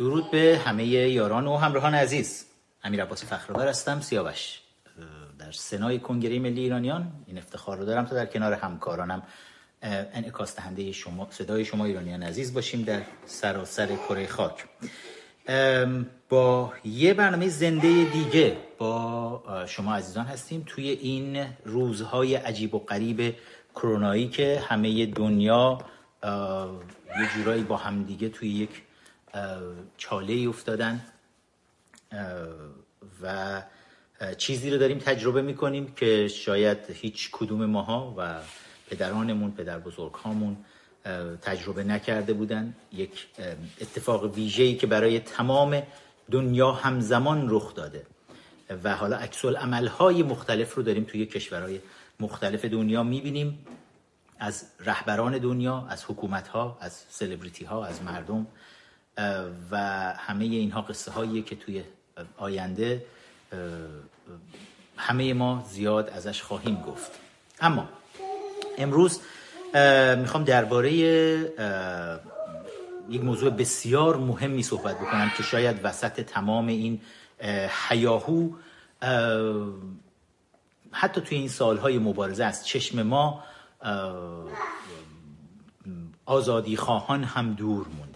درود به همه یاران و همراهان عزیز. امیر عباس فخرآور هستم سیاوش. در سنای کنگره ملی ایرانیان این افتخار رو دارم تا در کنار همکارانم. انعکاس دهنده شما صدای شما ایرانیان عزیز باشیم در سراسر کره خاک. با یه برنامه زنده دیگه با شما عزیزان هستیم توی این روزهای عجیب و غریب کرونایی که همه دنیا یه جورایی با همدیگه توی یک چاله افتادن و چیزی رو داریم تجربه می‌کنیم که شاید هیچ کدوم ماها و پدرانمون پدر بزرگ هامون تجربه نکرده بودن. یک اتفاق ویژه‌ای که برای تمام دنیا همزمان رخ داده. و حالا عکس های مختلف رو داریم توی کشورهای مختلف دنیا می‌بینیم. از رهبران دنیا از حکومت ها از سلبریتی ها از مردم. و همه اینها قصه هاییه که توی آینده همه ما زیاد ازش خواهیم گفت. اما امروز می‌خوام درباره یک موضوع بسیار مهمی صحبت بکنم که شاید وسط تمام این حیاهو حتی توی این سالهای مبارزه از چشم ما آزادی خواهان هم دور مونده.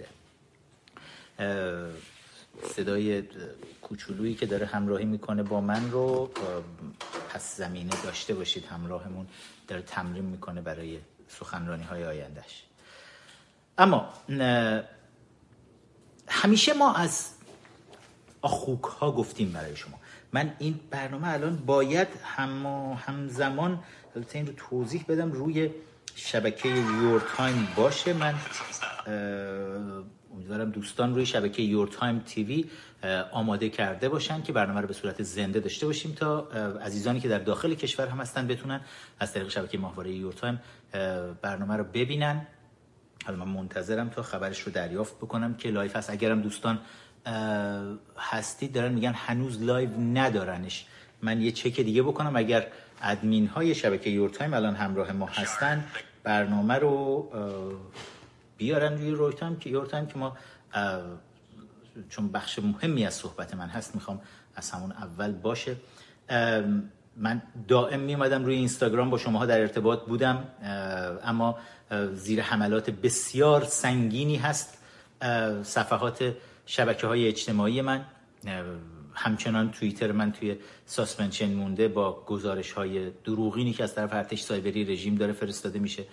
صدای کوچولویی که داره همراهی می‌کنه با من رو پس زمینه داشته باشید همراهمون داره تمرین می‌کنه برای سخنرانی های آیندهش اما همیشه ما از آخوک ها گفتیم برای شما. من این برنامه الان باید هم همزمان البته این رو توضیح بدم روی شبکه Your Time باشه. من امیدوارم دوستان روی شبکه Your Time TV آماده کرده باشن که برنامه رو به صورت زنده داشته باشیم تا عزیزانی که در داخل کشور هم هستن بتونن از طریق شبکه ماهواره Your Time برنامه رو ببینن. حالا من منتظرم تا خبرش رو دریافت بکنم که live هست. اگرم دوستان هستید دارن میگن هنوز live ندارنش. من یه چک دیگه بکنم. اگر ادمین های شبکه Your Time الان همراه ما هستن برنامه رو بیارن روی روی تایم که Your Time که ما چون بخش مهمی از صحبت من هست می‌خوام از همون اول باشه. من دائم میومدم روی اینستاگرام با شماها در ارتباط بودم اما زیر حملات بسیار سنگینی هست صفحات شبکه های اجتماعی من. همچنان توییتر من توی suspension مونده با گزارش های دروغینی که از طرف ارتش سایبری رژیم داره فرستاده میشه.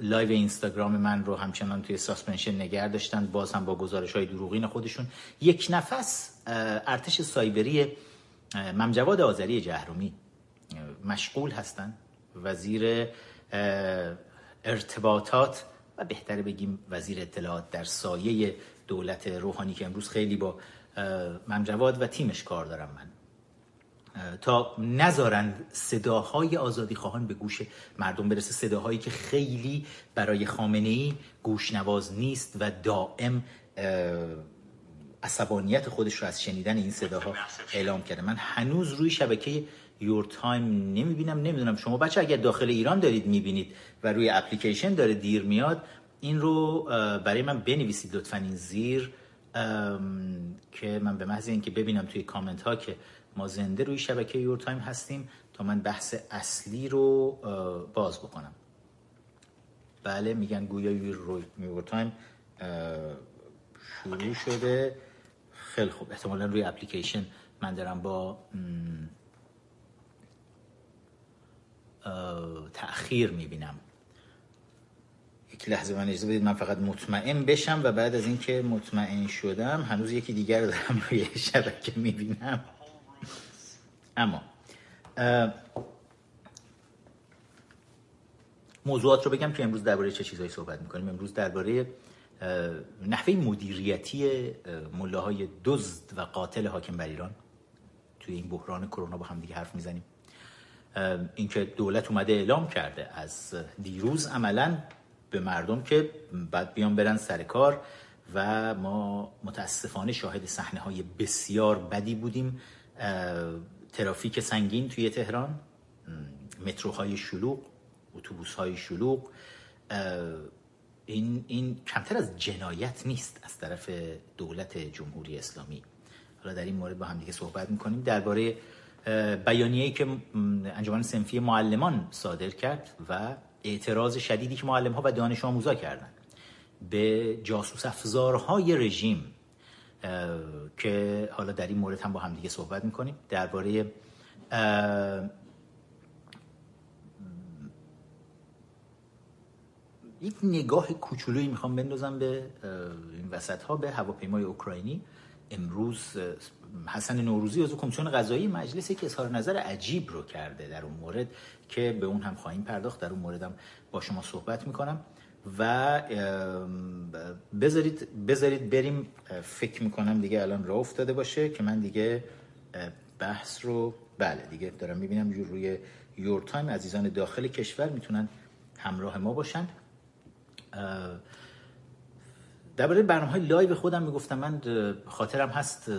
live اینستاگرام من رو همچنان توی suspension نگه داشتن باز هم با گزارش های دروغین خودشون. یک نفس ارتش سایبری ممجواد آذری جهرومی مشغول هستن. وزیر ارتباطات و بهتره بگیم وزیر اطلاعات در سایه دولت روحانی که امروز خیلی با ممجواد و تیمش کار دارم من. تا نذارند صداهای آزادی خواهان به گوش مردم برسه. صداهایی که خیلی برای خامنه ای گوشنواز نیست و دائم عصبانیت خودش رو از شنیدن این صداها اعلام کرده. من هنوز روی شبکه Your Time نمی‌بینم. نمی‌دونم شما بچه اگر داخل ایران دارید می‌بینید و روی اپلیکیشن داره دیر میاد این رو برای من بنویسید لطفا این زیر که من به محض اینکه ببینم توی کامنت ها که ما زنده روی شبکه Your Time هستیم تا من بحث اصلی رو باز بکنم. بله میگن گویا یور تایم شروع شده. خیلی خوب. احتمالا روی اپلیکیشن من دارم با تأخیر می‌بینم. یک لحظه من اجازه بدید من فقط مطمئن بشم و بعد از اینکه مطمئن شدم هنوز یکی دیگر دارم روی شبکه می‌بینم. اما موضوعات رو بگم که امروز درباره چه چیزهایی صحبت می‌کنیم. امروز درباره نحوه مدیریتی ملاهای دزد و قاتل حاکم بر ایران. توی این بحران کرونا با هم دیگه حرف می‌زنیم. اینکه دولت اومده اعلام کرده از دیروز عملا به مردم که بعد بیان برن سر کار و ما متاسفانه شاهد صحنه های بسیار بدی بودیم. ترافیک سنگین توی تهران متروهای شلوغ اتوبوس های شلوغ این این کمتر از جنایت نیست از طرف دولت جمهوری اسلامی. حالا در این مورد با هم دیگه صحبت می‌کنیم. درباره بیانیه‌ای که انجمن سنفی معلمان صادر کرد و اعتراض شدیدی که معلم ها و دانش آموزا کردن. به جاسوس افزارهای رژیم که حالا در این مورد هم با هم دیگه صحبت می‌کنیم. درباره یک نگاه کوچولویی می‌خوام بندازم به این وسط ها به هواپیمای اوکراینی. امروز حسن نوروزی عضو کمیسیون قضایی مجلس که اظهار نظر عجیب رو کرده در اون مورد که به اون هم خواهیم پرداخت. در اون موردم با شما صحبت می‌کنم. و بذارید بذارید بریم فکر می‌کنم دیگه الان راه افتاده باشه که من دیگه بحث رو بله دیگه دارم می‌بینم روی Your Time عزیزان داخل کشور می‌تونن همراه ما باشن. درباره برنامه های live خودم می‌گفتم من خاطرم هست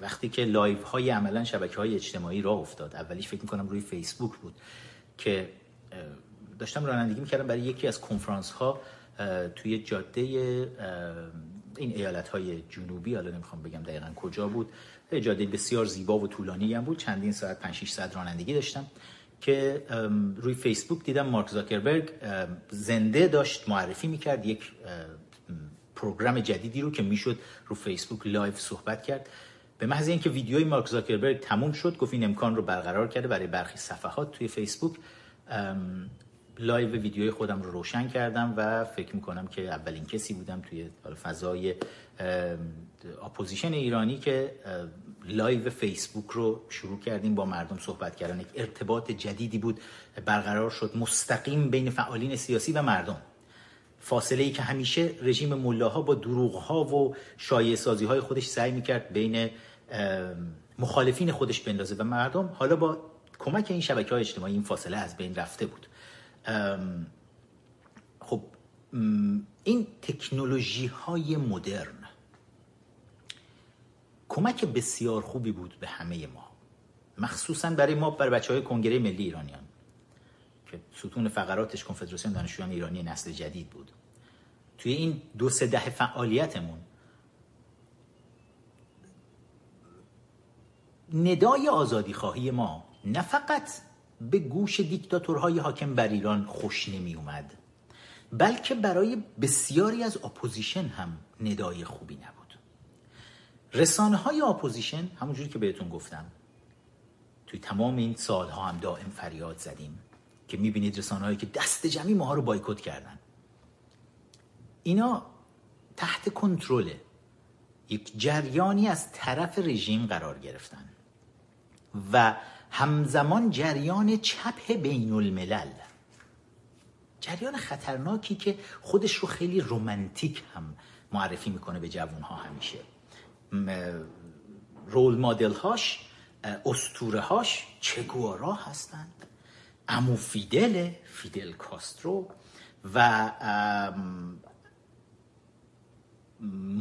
وقتی که live های عملا شبکه های اجتماعی راه افتاد. اولیش فکر می‌کنم روی فیسبوک بود که داشتم رانندگی می‌کردم برای یکی از کنفرانس ها توی جاده این ایالت های جنوبی حالا نمی‌خوام بگم دقیقا کجا بود. جاده بسیار زیبا و طولانی هم بود. چندین ساعت 5 6 ساعت رانندگی داشتم که روی فیسبوک دیدم مارک زاکربرگ زنده داشت معرفی می‌کرد یک program جدیدی رو که می‌شد رو فیسبوک live صحبت کرد. به محض اینکه ویدیوی مارک زاکربرگ تموم شد گفت این امکان رو برقرار کرده برای برخی صفحات توی فیسبوک. live ویدیوی خودم رو روشن کردم و فکر می‌کنم که اولین کسی بودم توی فضای opposition ایرانی که live فیسبوک رو شروع کردیم با مردم صحبت کردن. یک ارتباط جدیدی بود برقرار شد مستقیم بین فعالین سیاسی و مردم. فاصله ای که همیشه رژیم ملاها با دروغ ها و شایعه سازی های خودش سعی می‌کرد بین مخالفین خودش بندازه. و مردم حالا با کمک این شبکه های اجتماعی این فاصله از بین رفته بود. خب این تکنولوژی های مدرن کمک بسیار خوبی بود به همه ما مخصوصا برای ما برای بچه های کنگره ملی ایرانیان که ستون فقراتش کنفدراسیون دانشجویان ایرانی نسل جدید بود. توی این دو سه ده فعالیتمون ندای آزادی خواهی ما نه فقط به گوش دیکتاتورهای حاکم بر ایران خوش نمی اومد بلکه برای بسیاری از اپوزیشن هم ندای خوبی نبود. رسانه های اپوزیشن همونجوری که بهتون گفتم توی تمام این سالها هم دائم فریاد زدیم که می‌بینید رسانه هایی که دست جمعی ماها رو بایکوت کردن. اینا تحت کنترل یک جریانی از طرف رژیم قرار گرفتن و همزمان جریان چپ بین الملل. جریان خطرناکی که خودش رو خیلی رومنتیک هم معرفی می‌کنه به جوان ها همیشه رول مادل هاش استوره هاش چگوارا هستند امو فیدل فیدل کاسترو و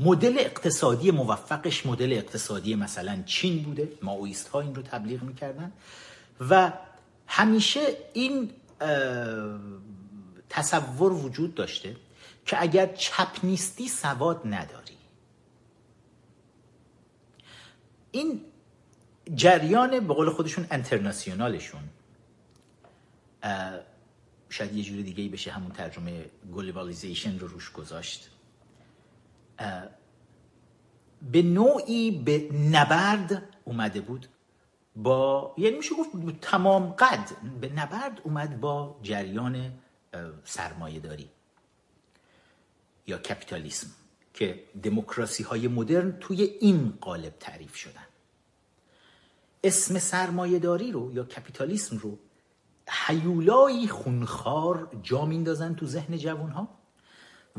مدل اقتصادی موفقش مدل اقتصادی مثلا چین بوده ماویست ها این رو تبلیغ می‌کردن. و همیشه این تصور وجود داشته که اگر چپ نیستی سواد نداری. این جریان به قول خودشون انترناسیونالشون شاید یه جوری دیگه بشه همون ترجمه globalization رو روش گذاشت. به نوعی به نبرد اومده بود با یعنی میشه گفت تمام قد به نبرد اومد با جریان سرمایه داری یا کپیتالیسم که دموکراسی های مدرن توی این قالب تعریف شدن. اسم سرمایه داری رو یا کپیتالیسم رو حیولایی خونخار جا میندازن تو ذهن جوان ها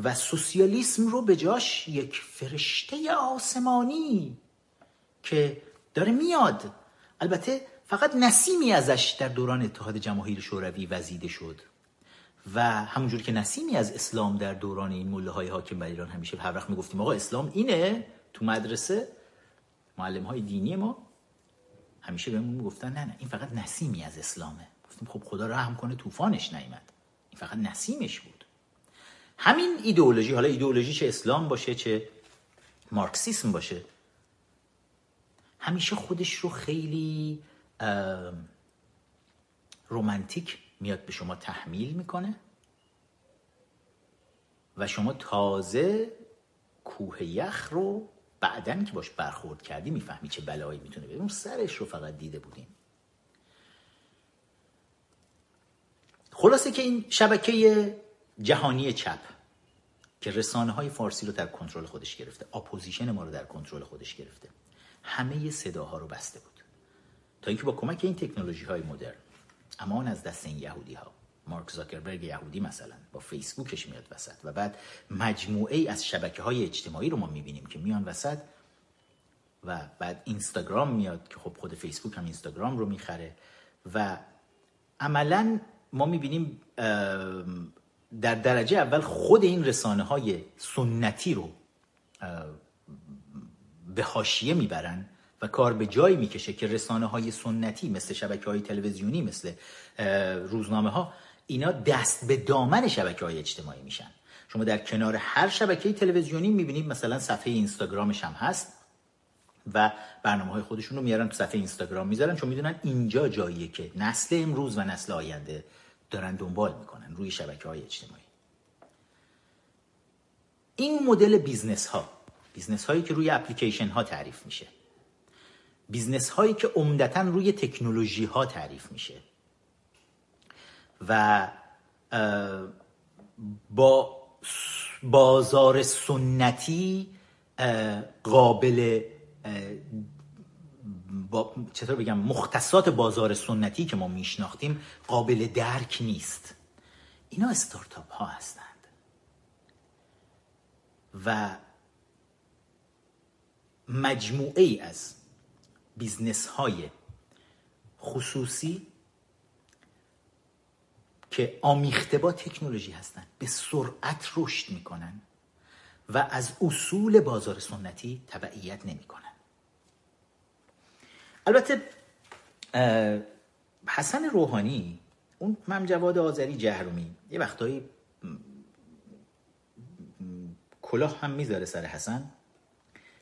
و سوسیالیسم رو به جاش یک فرشته آسمانی که داره میاد. البته فقط نسیمی ازش در دوران اتحاد جماهیر شوروی وزیده شد. و همونجور که نسیمی از اسلام در دوران این مله های حاکم بر ایران همیشه هر وقت می‌گفتیم آقا اسلام اینه تو مدرسه معلم های دینی ما همیشه بهمون می‌گفتن نه نه این فقط نسیمی از اسلامه. گفتیم خب خدا رحم کنه طوفانش نیامد این فقط نسیمش بود. همین ایدئولوژی حالا ایدئولوژی چه اسلام باشه چه مارکسیسم باشه همیشه خودش رو خیلی رومانتیک میاد به شما تحمیل می‌کنه و شما تازه کوه یخ رو بعدن که باش برخورد کردی می‌فهمی چه بلایی می‌تونه بیاد اون سرش رو فقط دیده بودیم خلاصه که این شبکه جهانی چپ که رسانه های فارسی رو در کنترل خودش گرفته اپوزیشن ما رو در کنترل خودش گرفته. همه صداها رو بسته بود. تا اینکه با کمک این تکنولوژی های مدرن امان از دست این یهودی ها مارک زاکربرگ یهودی مثلا با فیسبوکش میاد وسط و بعد مجموعه از شبکه های اجتماعی رو ما می‌بینیم که میان وسط و بعد اینستاگرام میاد که خب خود فیسبوک هم اینستاگرام رو می‌خره و عملا ما می‌بینیم در درجه اول خود این رسانه های سنتی رو به حاشیه می‌برن و کار به جایی می‌کشه که رسانه های سنتی مثل شبکه های تلویزیونی مثل روزنامه ها اینا دست به دامن شبکه های اجتماعی میشن. شما در کنار هر شبکه تلویزیونی می‌بینید مثلا صفحه اینستاگرامش هم هست و برنامه های خودشون رو میارن تو صفحه اینستاگرام می‌ذارن چون می‌دونن اینجا جاییه که نسل امروز و نسل آینده دارن دنبال می‌کنن. روی شبکه های اجتماعی. این مدل business ها business هایی که روی اپلیکیشن ها تعریف میشه business هایی که عمدتا روی تکنولوژی ها تعریف میشه و با بازار سنتی قابل با چطور بگم مختصات بازار سنتی که ما میشناختیم قابل درک نیست. اینا استارتاپ ها هستند. و مجموعه ای از business های خصوصی که آمیخته با تکنولوژی هستند به سرعت رشد می‌کنن و از اصول بازار سنتی تبعیت نمی‌کنن. البته حسن روحانی اون ممجواد آذری جهرومی. یه وقتایی کلاه هم می‌ذاره سر حسن.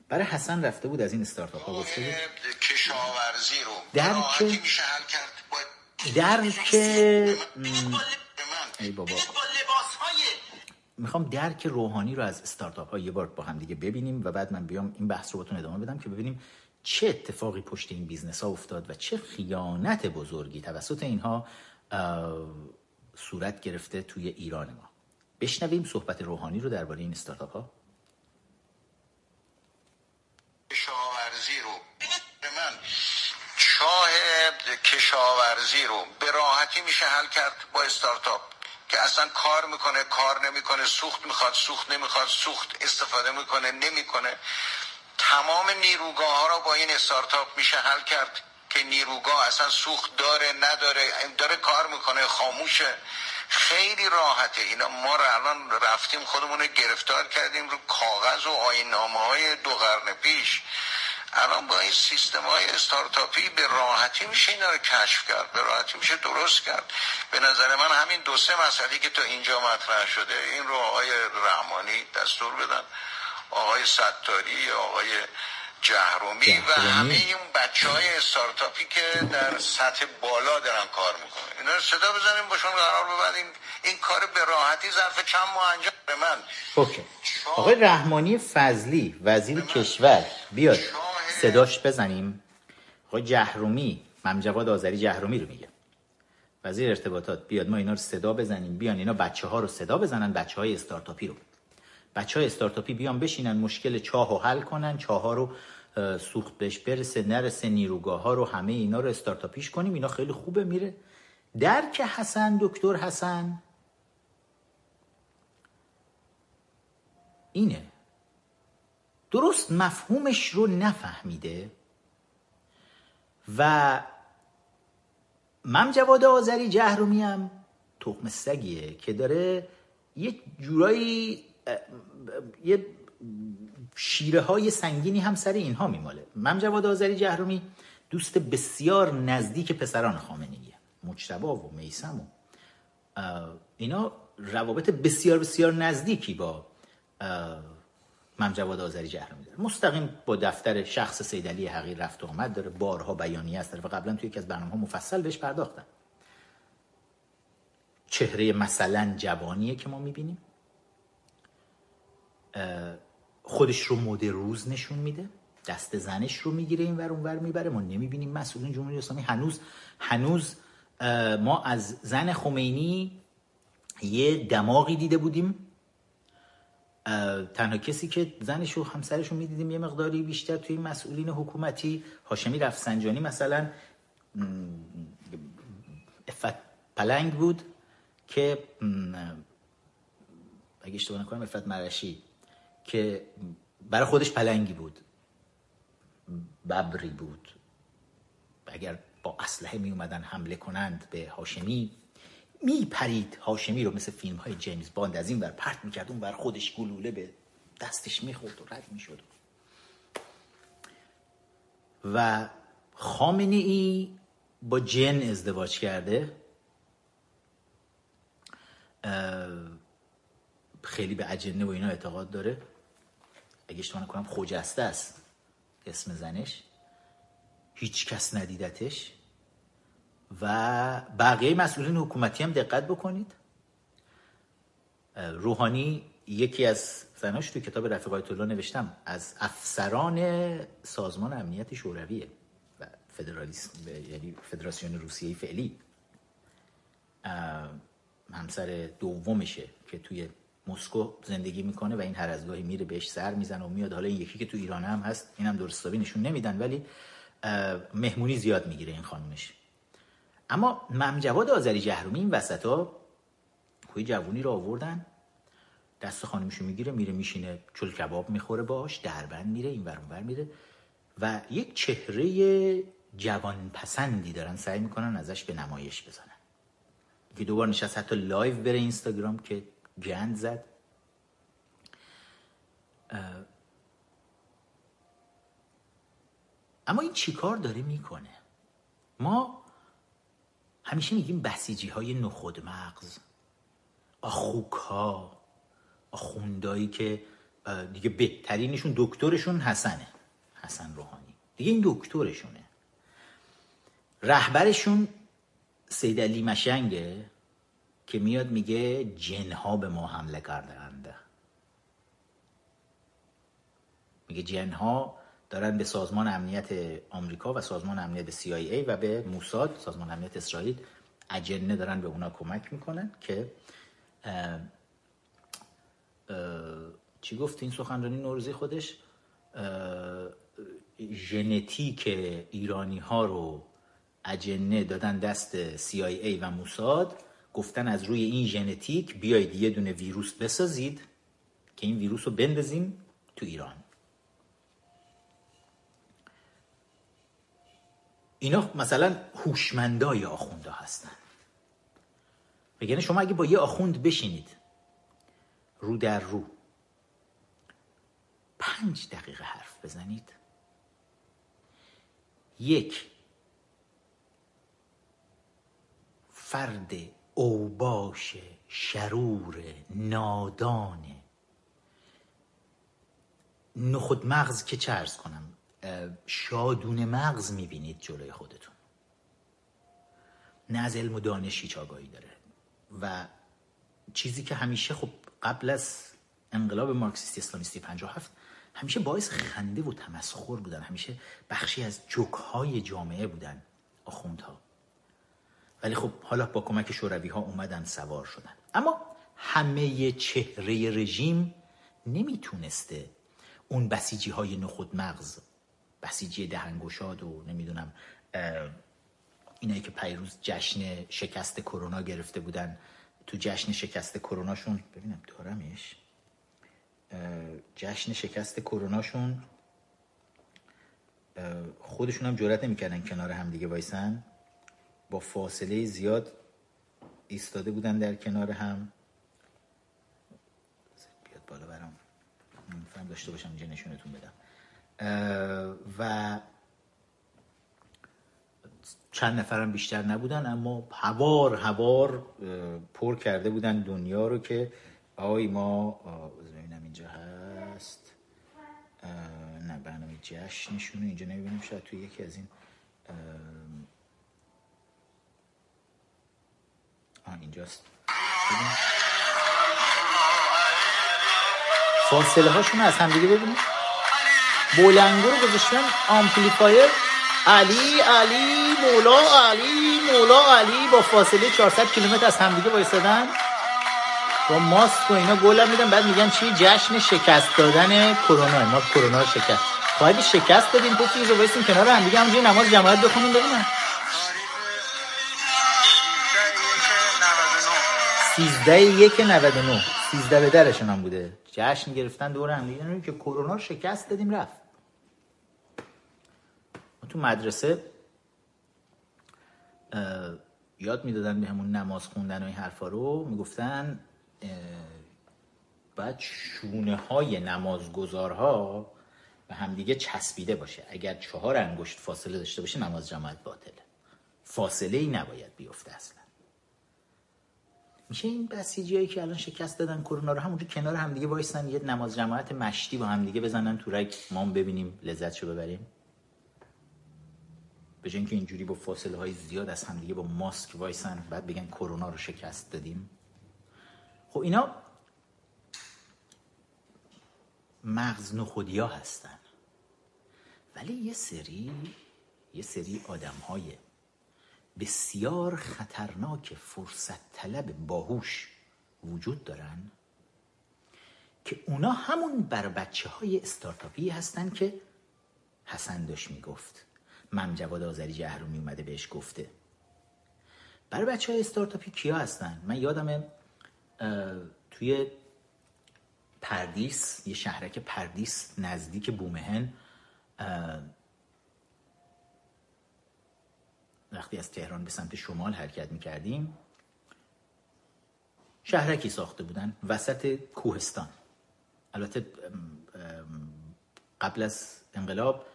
برای حسن رفته بود از این استارتاپ ها گفته بود کشاورزی رو در که میشه حل کرد در که ای بابا. می‌خوام درک روحانی رو از استارتاپ ها یه بار با هم دیگه ببینیم و بعد من بیام این بحث رو بهتون ادامه بدم که ببینیم چه اتفاقی پشت این business ها افتاد و چه خیانت بزرگی توسط اینها صورت گرفته توی ایران ما. بشنویم صحبت روحانی رو درباره این استارتاپ ها کشاورزی رو. من چاه کشاورزی رو به راحتی میشه حل کرد با استارتاپ که اصلا کار می‌کنه کار نمی‌کنه سوخت می‌خواد سوخت نمی‌خواد سوخت استفاده می‌کنه نمی‌کنه. تمام نیروگاه ها رو با این استارتاپ میشه حل کرد. که نیروگاه اصلا سوخت داره نداره داره کار می‌کنه خاموشه. خیلی راحته. اینا ما رو الان رفتیم خودمون رو گرفتار کردیم رو کاغذ و آینامه های دو قرن پیش. الان با این سیستم های استارتاپی به راحتی میشه اینا رو کشف کرد به راحتی میشه درست کرد. به نظر من همین دو سه مسئله که تا اینجا مطرح شده این رو آقای رحمانی دستور بدن آقای ستاری آقای جهرومی و همه این بچه های استارتاپی که در سطح بالا دارن کار می‌کنن. اینا رو صدا بزنیم باشون قرار ببریم این کار به راحتی ظرف چند ماه انجام به من اوکی. آقای رحمانی فضلی وزیر کشور. بیاد. صداش بزنیم. آقای جهرومی ممجواد آذری جهرومی رو میگه. وزیر ارتباطات بیاد. ما اینا رو صدا بزنیم. بیان. اینا بچه ها رو صدا بزنن بچه های استارتاپی رو. بچه های استارتاپی بیان بشینن مشکل چاه رو حل کنن چاه ها رو سوخت بهش برسه نرسه نیروگاه ها رو همه اینا رو استارتاپیش کنیم اینا خیلی خوبه میره. درک حسن دکتر حسن. اینه. درست مفهومش رو نفهمیده و من جواد آذری جهرومی هم تخم سگیه که داره یه جورایی یه شیره های سنگینی هم سر اینها میماله. من جواد آذری جهرومی دوست بسیار نزدیک پسران خامنه‌ایه. مجتبا و میسم و اینا روابط بسیار بسیار نزدیکی با مم جواد آذری جهرمی داره. مستقیم با دفتر شخص سیدلی حقیر رفت و آمد. داره بارها بیانیه است و قبلا توی یکی از برنامه ها مفصل بهش پرداختن. چهره مثلا جوانیه که ما می‌بینیم. خودش رو مد روز نشون میده دست زنش رو می‌گیره این ور ور می‌بره. ما نمی‌بینیم مسئولین جمهوری اسلامی. هنوز هنوز ما از زن خمینی یه دماغی دیده بودیم. تنها کسی که زنش و همسرش رو می‌دیدیم یه مقداری بیشتر توی مسئولین حکومتی. هاشمی رفسنجانی مثلا افت پلنگ بود که اگه اشتباه نکنم افت مرشی. که برای خودش پلنگی بود. ببری بود. اگر با اسلحه می اومدن حمله کنند به هاشمی میپرید هاشمی رو مثل فیلم های جیمز باند. از این بر پرت می‌کرد اون بر خودش گلوله به دستش می‌خورد و رد می‌شد و خامنه ای با جن ازدواج کرده. خیلی به اجنه و اینا اعتقاد داره. اگه اشتباه نکنم خوجسته است اسم زنش هیچ کس ندیدتش و بقیه مسئولین حکومتی هم دقت بکنید. روحانی یکی از زناش تو کتاب رفیق آیت الله نوشتم از افسران سازمان امنیت شورویه و فدرالیسم یعنی فدراسیون روسیه فعلی. همسر دومشه که توی مسکو زندگی می‌کنه و این هر از گاهی میره بهش سر می‌زنه و میاد. حالا این یکی که تو ایران هم هست اینم درستابی نشون نمیدن ولی مهمونی زیاد می‌گیره این خانمش اما ممجواد آذری جهرومی این وسط ها کوی جوونی رو آوردن دست خانمشو می‌گیره میره میشینه چل کباب می‌خوره باش دربند میره این ور میره و یک چهره جوان پسندی دارن سعی می‌کنن ازش به نمایش بزنن. که دوبار نشست حتی لایو بره اینستاگرام که گند زد. اما این چیکار داره می‌کنه؟ ما همیشه میگیم بسیجی های نخود مغز آخوک ها آخوندایی که دیگه بهترینشون دکترشون حسنه حسن روحانی. دیگه این دکترشونه. رهبرشون سید علی مشنگه. که میاد میگه جنها به ما حمله کرده میگه جنها دارن به سازمان امنیت آمریکا و سازمان امنیت CIA و به موساد سازمان امنیت اسرائیل اجنه دارن به اونا کمک می‌کنن که چی گفت این سخنرانی نوروزی خودش؟ ژنتیک ایرانی ها رو اجنه دادن دست CIA و موساد. گفتن از روی این ژنتیک بیایید یه دونه ویروس بسازید که این ویروس رو بندازیم تو ایران. اینا مثلا هوشمندای آخونده هستن. بگنه شما اگه با یه آخوند بشینید رو در رو پنج دقیقه حرف بزنید یک فرد اوباش شرور نادانه نخود مغز که چرز کنم شادون مغز می‌بینید جلوی خودتون. نه از علم و دانش هیچ داره. و چیزی که همیشه خب قبل از انقلاب مارکسیستی اسلامیستی 57 همیشه باعث خنده و تمسخر بودن همیشه بخشی از جوک جامعه بودن آخوندها. ولی خب حالا با کمک شوروی ها اومدن سوار شدن. اما همه چهره رژیم نمی‌تونسته اون بسیجی های نخود مغز بسیجی دهنگشاد و نمی‌دونم اینایی که پیروز جشن شکست کرونا گرفته بودن. تو جشن شکست کروناشون ببینم دارمش. جشن شکست کروناشون خودشون هم جرات نمی‌کردن کنار هم دیگه وایسن. با فاصله زیاد ایستاده بودن در کنار هم. بیاد بالا برام. نمیفهم داشته باشم اینجا نشونتون بدم. و چند نفرم بیشتر نبودن اما هوار هوار پر کرده بودن دنیا رو که آی ما ببینم اینجا هست. نه برنامه جشنشون اینجا نمی‌بینیم شاید توی یکی از این آه اینجاست. فاصله هاشون از هم دیگه ببینیم بلندگو رو گذاشتن آمپلیفایر. علی علی مولا علی مولا علی با فاصله 400 کیلومتر از همدیگه وایسادن. با ماسک و اینا گل میدن. بعد میگن چی؟ جشن شکست دادن کرونا. ما کرونا رو شکست. خواهی شکست دادیم چیز رو وایسیم کنار هم دیگه. همونجوری نماز جماعت بخونیم ببینن. 13 یک 99 13 به درشون هم بوده. جشن گرفتن دور هم. دیگه که کرونا رو شکست دادیم رفت. ما تو مدرسه یاد می‌دادن به همون نماز خوندن و این حرفا رو. می‌گفتن باید شونه های نمازگزارها به همدیگه چسبیده باشه. اگر چهار انگشت فاصله داشته باشه نماز جماعت باطله. فاصله ای نباید بیفته اصلا. میشه این بسیجی که الان شکست دادن کرونا رو همونجا کنار همدیگه وایسن یه نماز جماعت مشتی با همدیگه بزنن تو رگ. ما ببینیم لذتشو ببریم. به جای اینکه اینجوری با فاصله های زیاد از همدیگه با ماسک وایسن بعد بگن کرونا رو شکست دادیم. خب اینا مغز نخودی ها هستن. ولی یه سری یه سری آدم های بسیار خطرناک فرصت طلب باهوش وجود دارن که اونا همون بر بچه های استارتاپی هستن که حسن داشت می‌گفت. مم جواد آذری جهرومی اومده بهش گفته. برای بچه های استارتاپی کیا هستن؟ من یادم توی پردیس یه شهرک پردیس نزدیک بومهن وقتی از تهران به سمت شمال حرکت می‌کردیم شهرکی ساخته بودن وسط کوهستان. البته قبل از انقلاب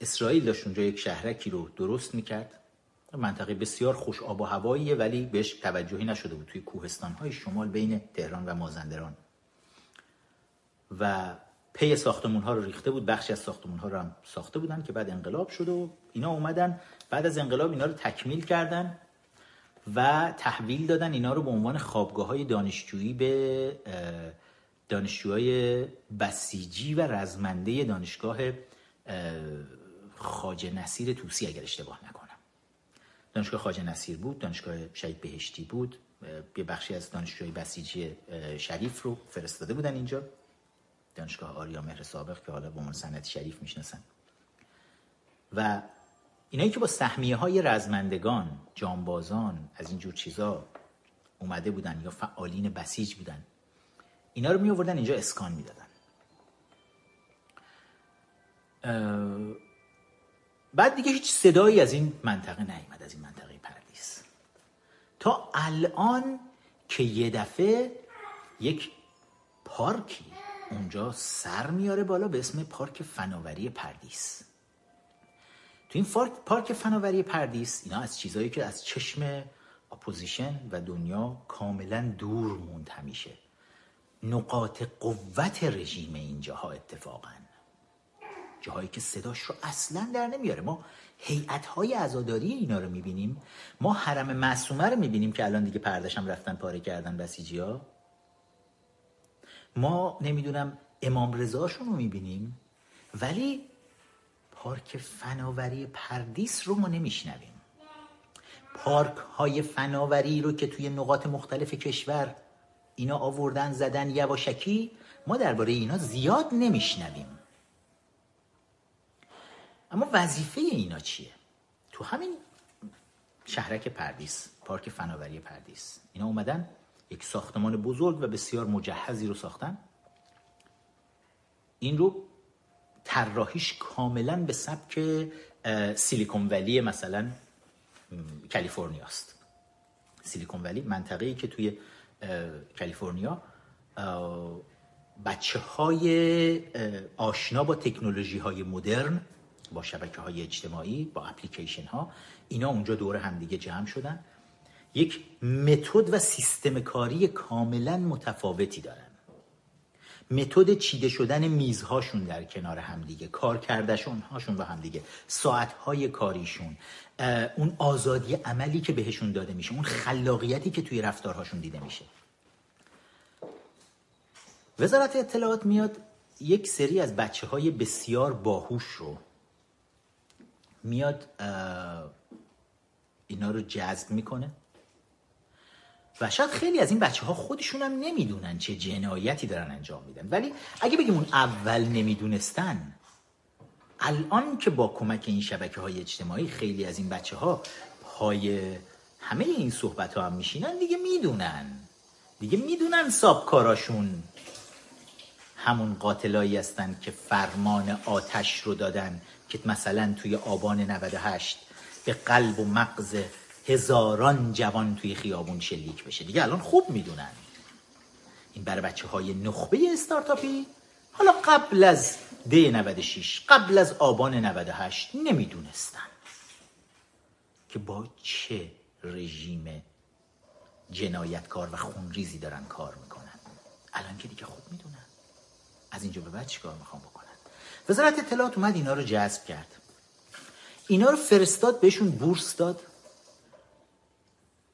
اسرائیل داشت اونجا یک شهرکی رو درست می‌کرد. منطقه بسیار خوش آب و هواییه ولی بهش توجهی نشده بود توی کوهستان های شمال بین تهران و مازندران. و پی ساختمون ها رو ریخته بود بخشی از ساختمون ها رو هم ساخته بودن که بعد انقلاب شد و اینا اومدن. بعد از انقلاب اینا رو تکمیل کردن و تحویل دادن اینا رو به عنوان خوابگاه های دانشجویی به دانشجوهای بسیجی و رزمنده دانشگاه خاجه نصیر توسی اگر اشتباه نکنم. دانشگاه خاجه نصیر بود دانشگاه شهید بهشتی بود. یه بخشی از دانشجوی بسیجی شریف رو فرستاده بودن اینجا. دانشگاه آریا مهر سابق که حالا به عنوان سنت شریف می‌شناسن. و اینایی که با سهمیه های رزمندگان جانبازان از اینجور چیزا اومده بودن یا فعالین بسیج بودن اینا رو می آوردن اینجا اسکان می‌دادن. بعد دیگه هیچ صدایی از این منطقه نیامد از این منطقه پردیس. تا الان که یه دفعه یک پارکی اونجا سر میاره بالا به اسم پارک فناوری پردیس. تو این پارک فناوری پردیس اینا از چیزهایی که از چشم اپوزیشن و دنیا کاملا دور موند همیشه. نقاط قوت رژیم اینجاها اتفاقا. جاهایی که صداش رو اصلا در نمیاره. ما هیئت های عزاداری اینا رو می‌بینیم. ما حرم معصومه رو می‌بینیم که الان دیگه پردش هم رفتن پاره کردن بسیجی ها ما نمی‌دونم امام رضاشون رو می‌بینیم. ولی پارک فناوری پردیس رو ما نمیشنویم. پارک های فناوری رو که توی نقاط مختلف کشور اینا آوردن زدن یواشکی ما درباره اینا زیاد نمیشنویم. اما وظیفه اینا چیه؟ تو همین شهرک پردیس پارک فناوری پردیس اینا اومدن یک ساختمان بزرگ و بسیار مجهزی رو ساختن. این رو طراحیش کاملا به سبک سیلیکون ولی مثلا کالیفرنیا است. سیلیکون ولی منطقه ای که توی کالیفرنیا بچه های آشنا با تکنولوژی های مدرن با شبکه های اجتماعی با اپلیکیشن ها اینا اونجا دور همدیگه جمع شدن. یک متد و سیستم کاری کاملا متفاوتی دارن. متد چیده شدن میزهاشون در کنار همدیگه کار کردشون هاشون و همدیگه ساعتهای کاریشون. اون آزادی عملی که بهشون داده میشه اون خلاقیتی که توی رفتارهاشون دیده میشه. وزارت اطلاعات میاد یک سری از بچه های بسیار باهوش رو میاد اینا رو جذب می‌کنه. و شاید خیلی از این بچه ها خودشون هم نمی‌دونن چه جنایتی دارن انجام میدن. ولی اگه بگیم اون اول نمی‌دونستن الان که با کمک این شبکه های اجتماعی خیلی از این بچه ها پای همه این صحبت ها هم میشینن دیگه می‌دونن. دیگه می‌دونن سابکاراشون همون قاتلایی هستن که فرمان آتش رو دادن که مثلا توی آبان 98 به قلب و مغز هزاران جوان توی خیابون شلیک بشه. دیگه الان خوب می‌دونن. این برای بچه های نخبه استارتاپی حالا قبل از دی 96 قبل از آبان 98 نمی‌دونستن که با چه رژیم جنایتکار و خونریزی دارن کار می‌کنن. الان که دیگه خوب می‌دونن. از اینجا به بعد چیکار می‌خوام بکنن وزارت اطلاعات اومد اینا رو جذب کرد. اینا رو فرستاد بهشون بورس داد.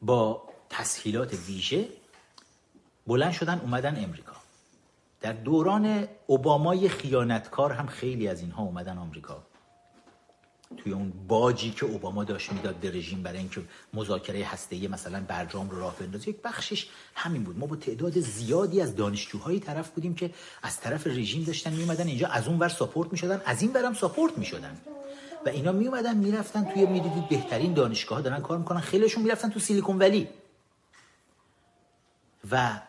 با تسهیلات ویژه بلند شدن اومدن امریکا. در دوران اوبامای خیانتکار هم خیلی از اینها اومدن آمریکا. توی اون باجی که اوباما داشت می‌داد به رژیم برای اینکه مذاکره هسته‌ای مثلا برجام رو راه بندازه یک بخشش همین بود. ما با تعداد زیادی از دانشجوهایی طرف بودیم که از طرف رژیم داشتن میومدن اینجا از اون ور ساپورت می‌شدن از این برم ساپورت می‌شدن. و اینا میومدن می‌رفتن توی می‌دیدید بهترین دانشگاه دارن کار می‌کنن. خیلیشون می‌رفتن تو سیلیکون ولی. و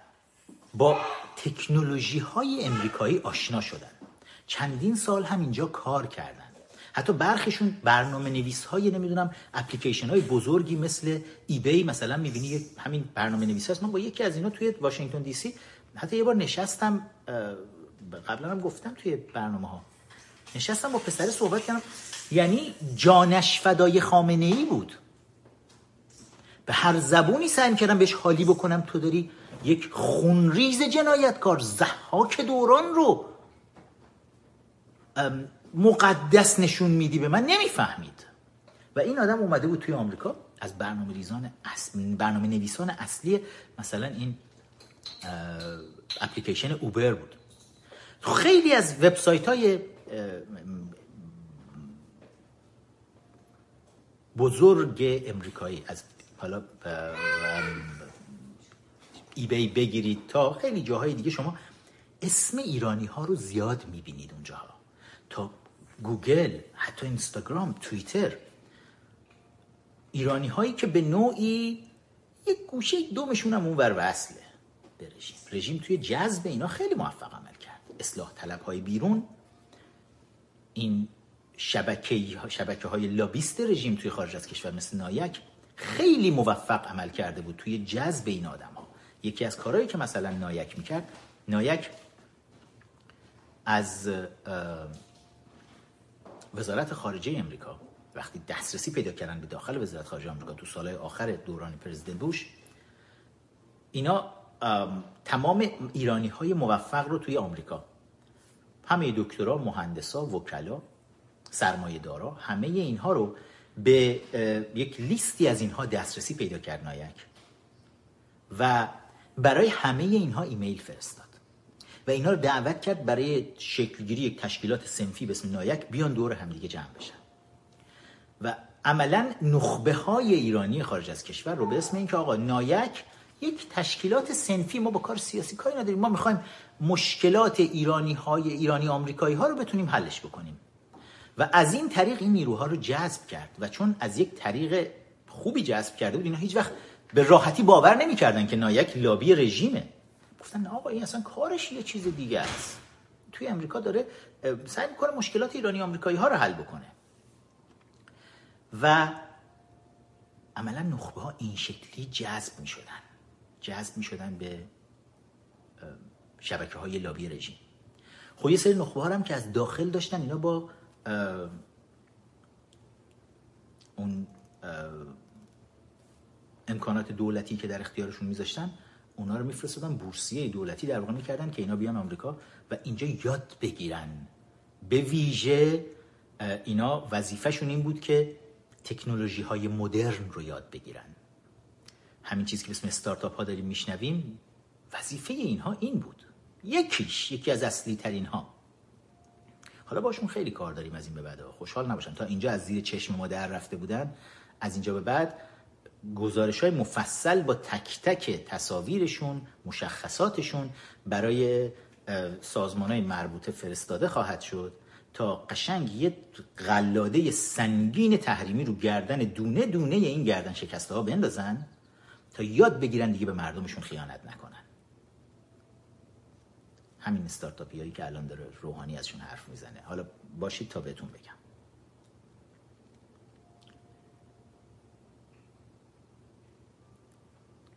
با تکنولوژی های امریکایی آشنا شدن. چندین سال هم اینجا کار کردن. حتی برخشون برنامه نویس های نمی‌دونم اپلیکیشن های بزرگی مثل ایبی مثلا می‌بینی همین برنامه نویس هست. من با یکی از اینا توی واشنگتن دی سی حتی یه بار نشستم قبلا هم گفتم توی برنامه ها نشستم با پسر صحبت کردم. یعنی جانش فدای خامنه ای بود. به هر زبونی سعی کردم بهش حالی بکنم تو داری یک خونریز جنایتکار زحاک دوران رو مقدس نشون میدی به من نمی‌فهمید. و این آدم اومده بود توی آمریکا از برنامه ریزان اصل برنامه نویسان اصلی مثلا این اپلیکیشن اوبر بود. خیلی از وبسایت های بزرگ امریکایی از حالا ایبی بگیرید تا خیلی جاهای دیگه شما اسم ایرانی ها رو زیاد می‌بینید اونجاها. تا گوگل حتی اینستاگرام توییتر. ایرانی هایی که به نوعی یک گوشه دومشون هم اونور وصله به رژیم. رژیم توی جذب اینا خیلی موفق عمل کرد. اصلاح طلب های بیرون. این شبکه, شبکه های لابیست رژیم توی خارج از کشور مثل نایک خیلی موفق عمل کرده بود توی جذب این آدم ها یکی از کارهایی که مثلا نایک می‌کرد نایک از وزارت خارجه امریکا وقتی دسترسی پیدا کردن به داخل وزارت خارجه آمریکا تو سالهای آخر دوران پرزیدنت بوش اینا تمام ایرانی های موفق رو توی آمریکا. همه دکترا مهندسا وکلا سرمایه دارا همه اینها رو به یک لیستی از اینها دسترسی پیدا کرد نایک. و برای همه اینها ایمیل فرستاد. و اینا رو دعوت کرد برای شکلگیری یک تشکیلات سنفی به اسم نایک بیان دور همدیگه جمع بشن. و عملا نخبه های ایرانی خارج از کشور رو به اسم اینکه آقا نایک یک تشکیلات سنفی ما با کار سیاسی کاری نداریم ما می‌خوایم مشکلات ایرانی های ایرانی آمریکایی ها رو بتونیم حلش بکنیم. و از این طریق این نیروها رو جذب کرد و چون از یک طریق خوبی جذب کرده بود اینا هیچ وقت به راحتی باور نمی‌کردن که نایک لابی رژیمه. گفتن نه آقا این اصلا کارش یه چیز دیگه است. توی امریکا داره سعی می‌کنه مشکلات ایرانی آمریکایی ها رو حل بکنه. و عملا نخبه ها این شکلی جذب می شدن جذب می شدن به شبکه های لابی رژیم. خب یه سری نخبه ها هم که از داخل داشتن اینا با اون امکانات دولتی که در اختیارشون میذاشتن اونا رو میفرستادن بورسیه دولتی در واقع می‌کردن که اینا بیان آمریکا و اینجا یاد بگیرن. به ویژه اینا وظیفهشون این بود که تکنولوژی های مدرن رو یاد بگیرن. همین چیزی که اسم استارتاپ ها داریم میشنویم وظیفه اینها این بود. یکیش یکی از اصلی ترین ها حالا باشون خیلی کار داریم از این به بعد. خوشحال نباشن تا اینجا از زیر چشم ما در رفته بودن از اینجا به بعد گزارش های مفصل با تک تک تصاویرشون مشخصاتشون برای سازمان های مربوطه فرستاده خواهد شد تا قشنگ یه غلاده سنگین تحریمی رو گردن دونه دونه این گردن شکسته ها بندازن تا یاد بگیرن دیگه به مردمشون خیانت نکنن. همین استارتاپی هایی که الان داره روحانی ازشون حرف می‌زنه. حالا باشید تا بهتون بگم.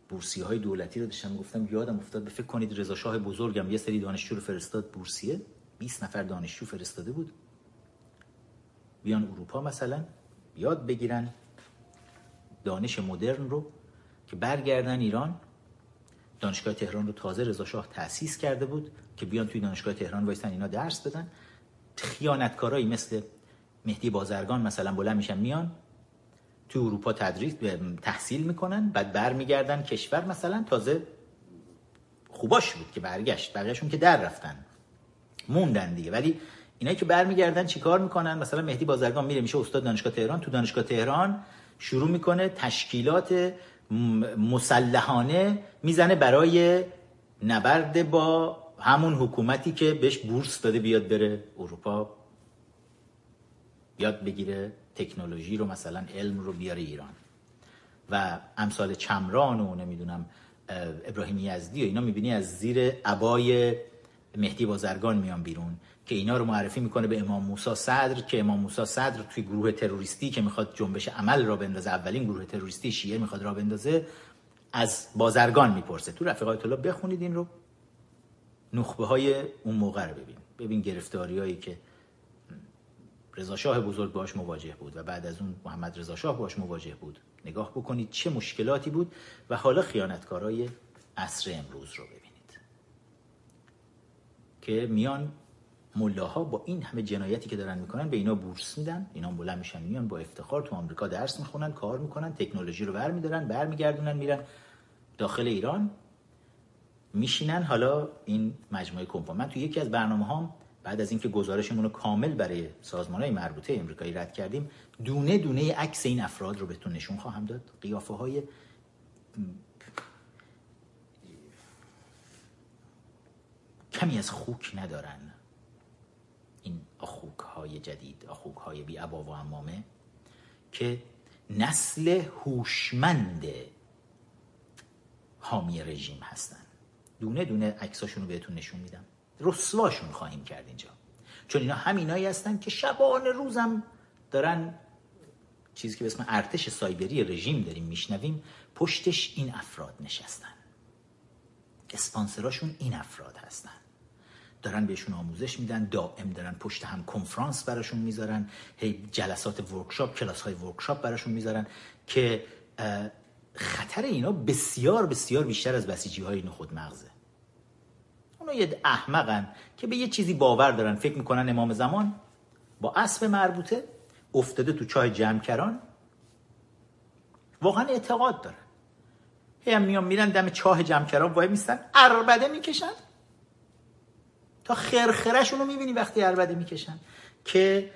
بورسیه های دولتی رو داشتم گفتم یادم افتاد به فکر کنید رضا شاه بزرگم یه سری دانشجو رو فرستاد بورسیه. 20 نفر دانشجو فرستاده بود. بیان اروپا مثلا یاد بگیرن دانش مدرن رو که برگردن ایران. دانشگاه تهران رو تازه رضا شاه تأسیس کرده بود که بیان توی دانشگاه تهران وایسن اینا درس بدن. خیانتکارایی مثل مهدی بازرگان مثلا بلند میشن میان تو اروپا تدریس تحصیل می‌کنن بعد برمیگردن کشور مثلا تازه خوباش بود که برگشت بقیهشون که در رفتن. موندن دیگه. ولی اینایی که برمیگردن چیکار می‌کنن؟ مثلا مهدی بازرگان میره میشه استاد دانشگاه تهران. تو دانشگاه تهران شروع می‌کنه تشکیلات مسلحانه می‌زنه برای نبرد با همون حکومتی که بهش بورس داده بیاد بره اروپا یاد بگیره تکنولوژی رو مثلا علم رو بیاره ایران. و امثال چمران و نمی‌دونم ابراهیم یزدی و اینا می‌بینی از زیر عبای مهدی بازرگان میان بیرون. که اینا رو معرفی می‌کنه به امام موسی صدر که امام موسی صدر توی گروه تروریستی که می‌خواد جنبش عمل را بندازه اولین گروه تروریستی شیعه می‌خواد را بندازه از بازرگان می‌پرسه. تو رفقای الله بخونید این رو. نخبه های اون موقع رو ببین. ببین گرفتاری هایی که رضا شاه بزرگ باش مواجه بود و بعد از اون محمد رضا شاه باش مواجه بود. نگاه بکنید چه مشکلاتی بود و حالا خیانتکارای عصر امروز رو ببینید. که میان ملاها با این همه جنایتی که دارن می‌کنن به اینا بورس میدن. اینا بلند میشن میان با افتخار تو آمریکا درس می‌خونن کار می‌کنن تکنولوژی رو برمیدارن برمیگردونن میرن داخل ایران. میشینن حالا این مجموعه کمپا من تو یکی از برنامه هام بعد از اینکه گزارشمون رو کامل برای سازمان های مربوطه امریکایی رد کردیم دونه دونه عکس این افراد رو بهتون نشون خواهم داد. قیافه های کمی از خوک ندارن. این اخوک های جدید اخوک های بی و امامه که نسل هوشمند حامی رژیم هستن. دونه دونه عکساشون رو بهتون نشون میدم. رسواشون خواهیم کرد اینجا. چون اینا همینایی هستن که شبان روزم دارن چیزی که به اسم ارتش سایبری رژیم داریم میشنویم پشتش این افراد نشستن. اسپانسراشون این افراد هستن. دارن بهشون آموزش میدن دائم دارن پشت هم کنفرانس براشون می‌ذارن هی جلسات ورکشاپ کلاس های ورکشاپ براشون می‌ذارن که خطر اینا بسیار بسیار بیشتر از بسیجی های نخود مغزه اونا یه احمقن که به یه چیزی باور دارن. فکر می‌کنن امام زمان با اسب مربوطه افتاده تو چاه جمکران واقعا اعتقاد دارن. هی هم میان میرن دم چاه جمکران وای میستن اربده می‌کشن. تا خرخرشون رو می‌بینی وقتی اربده می‌کشن که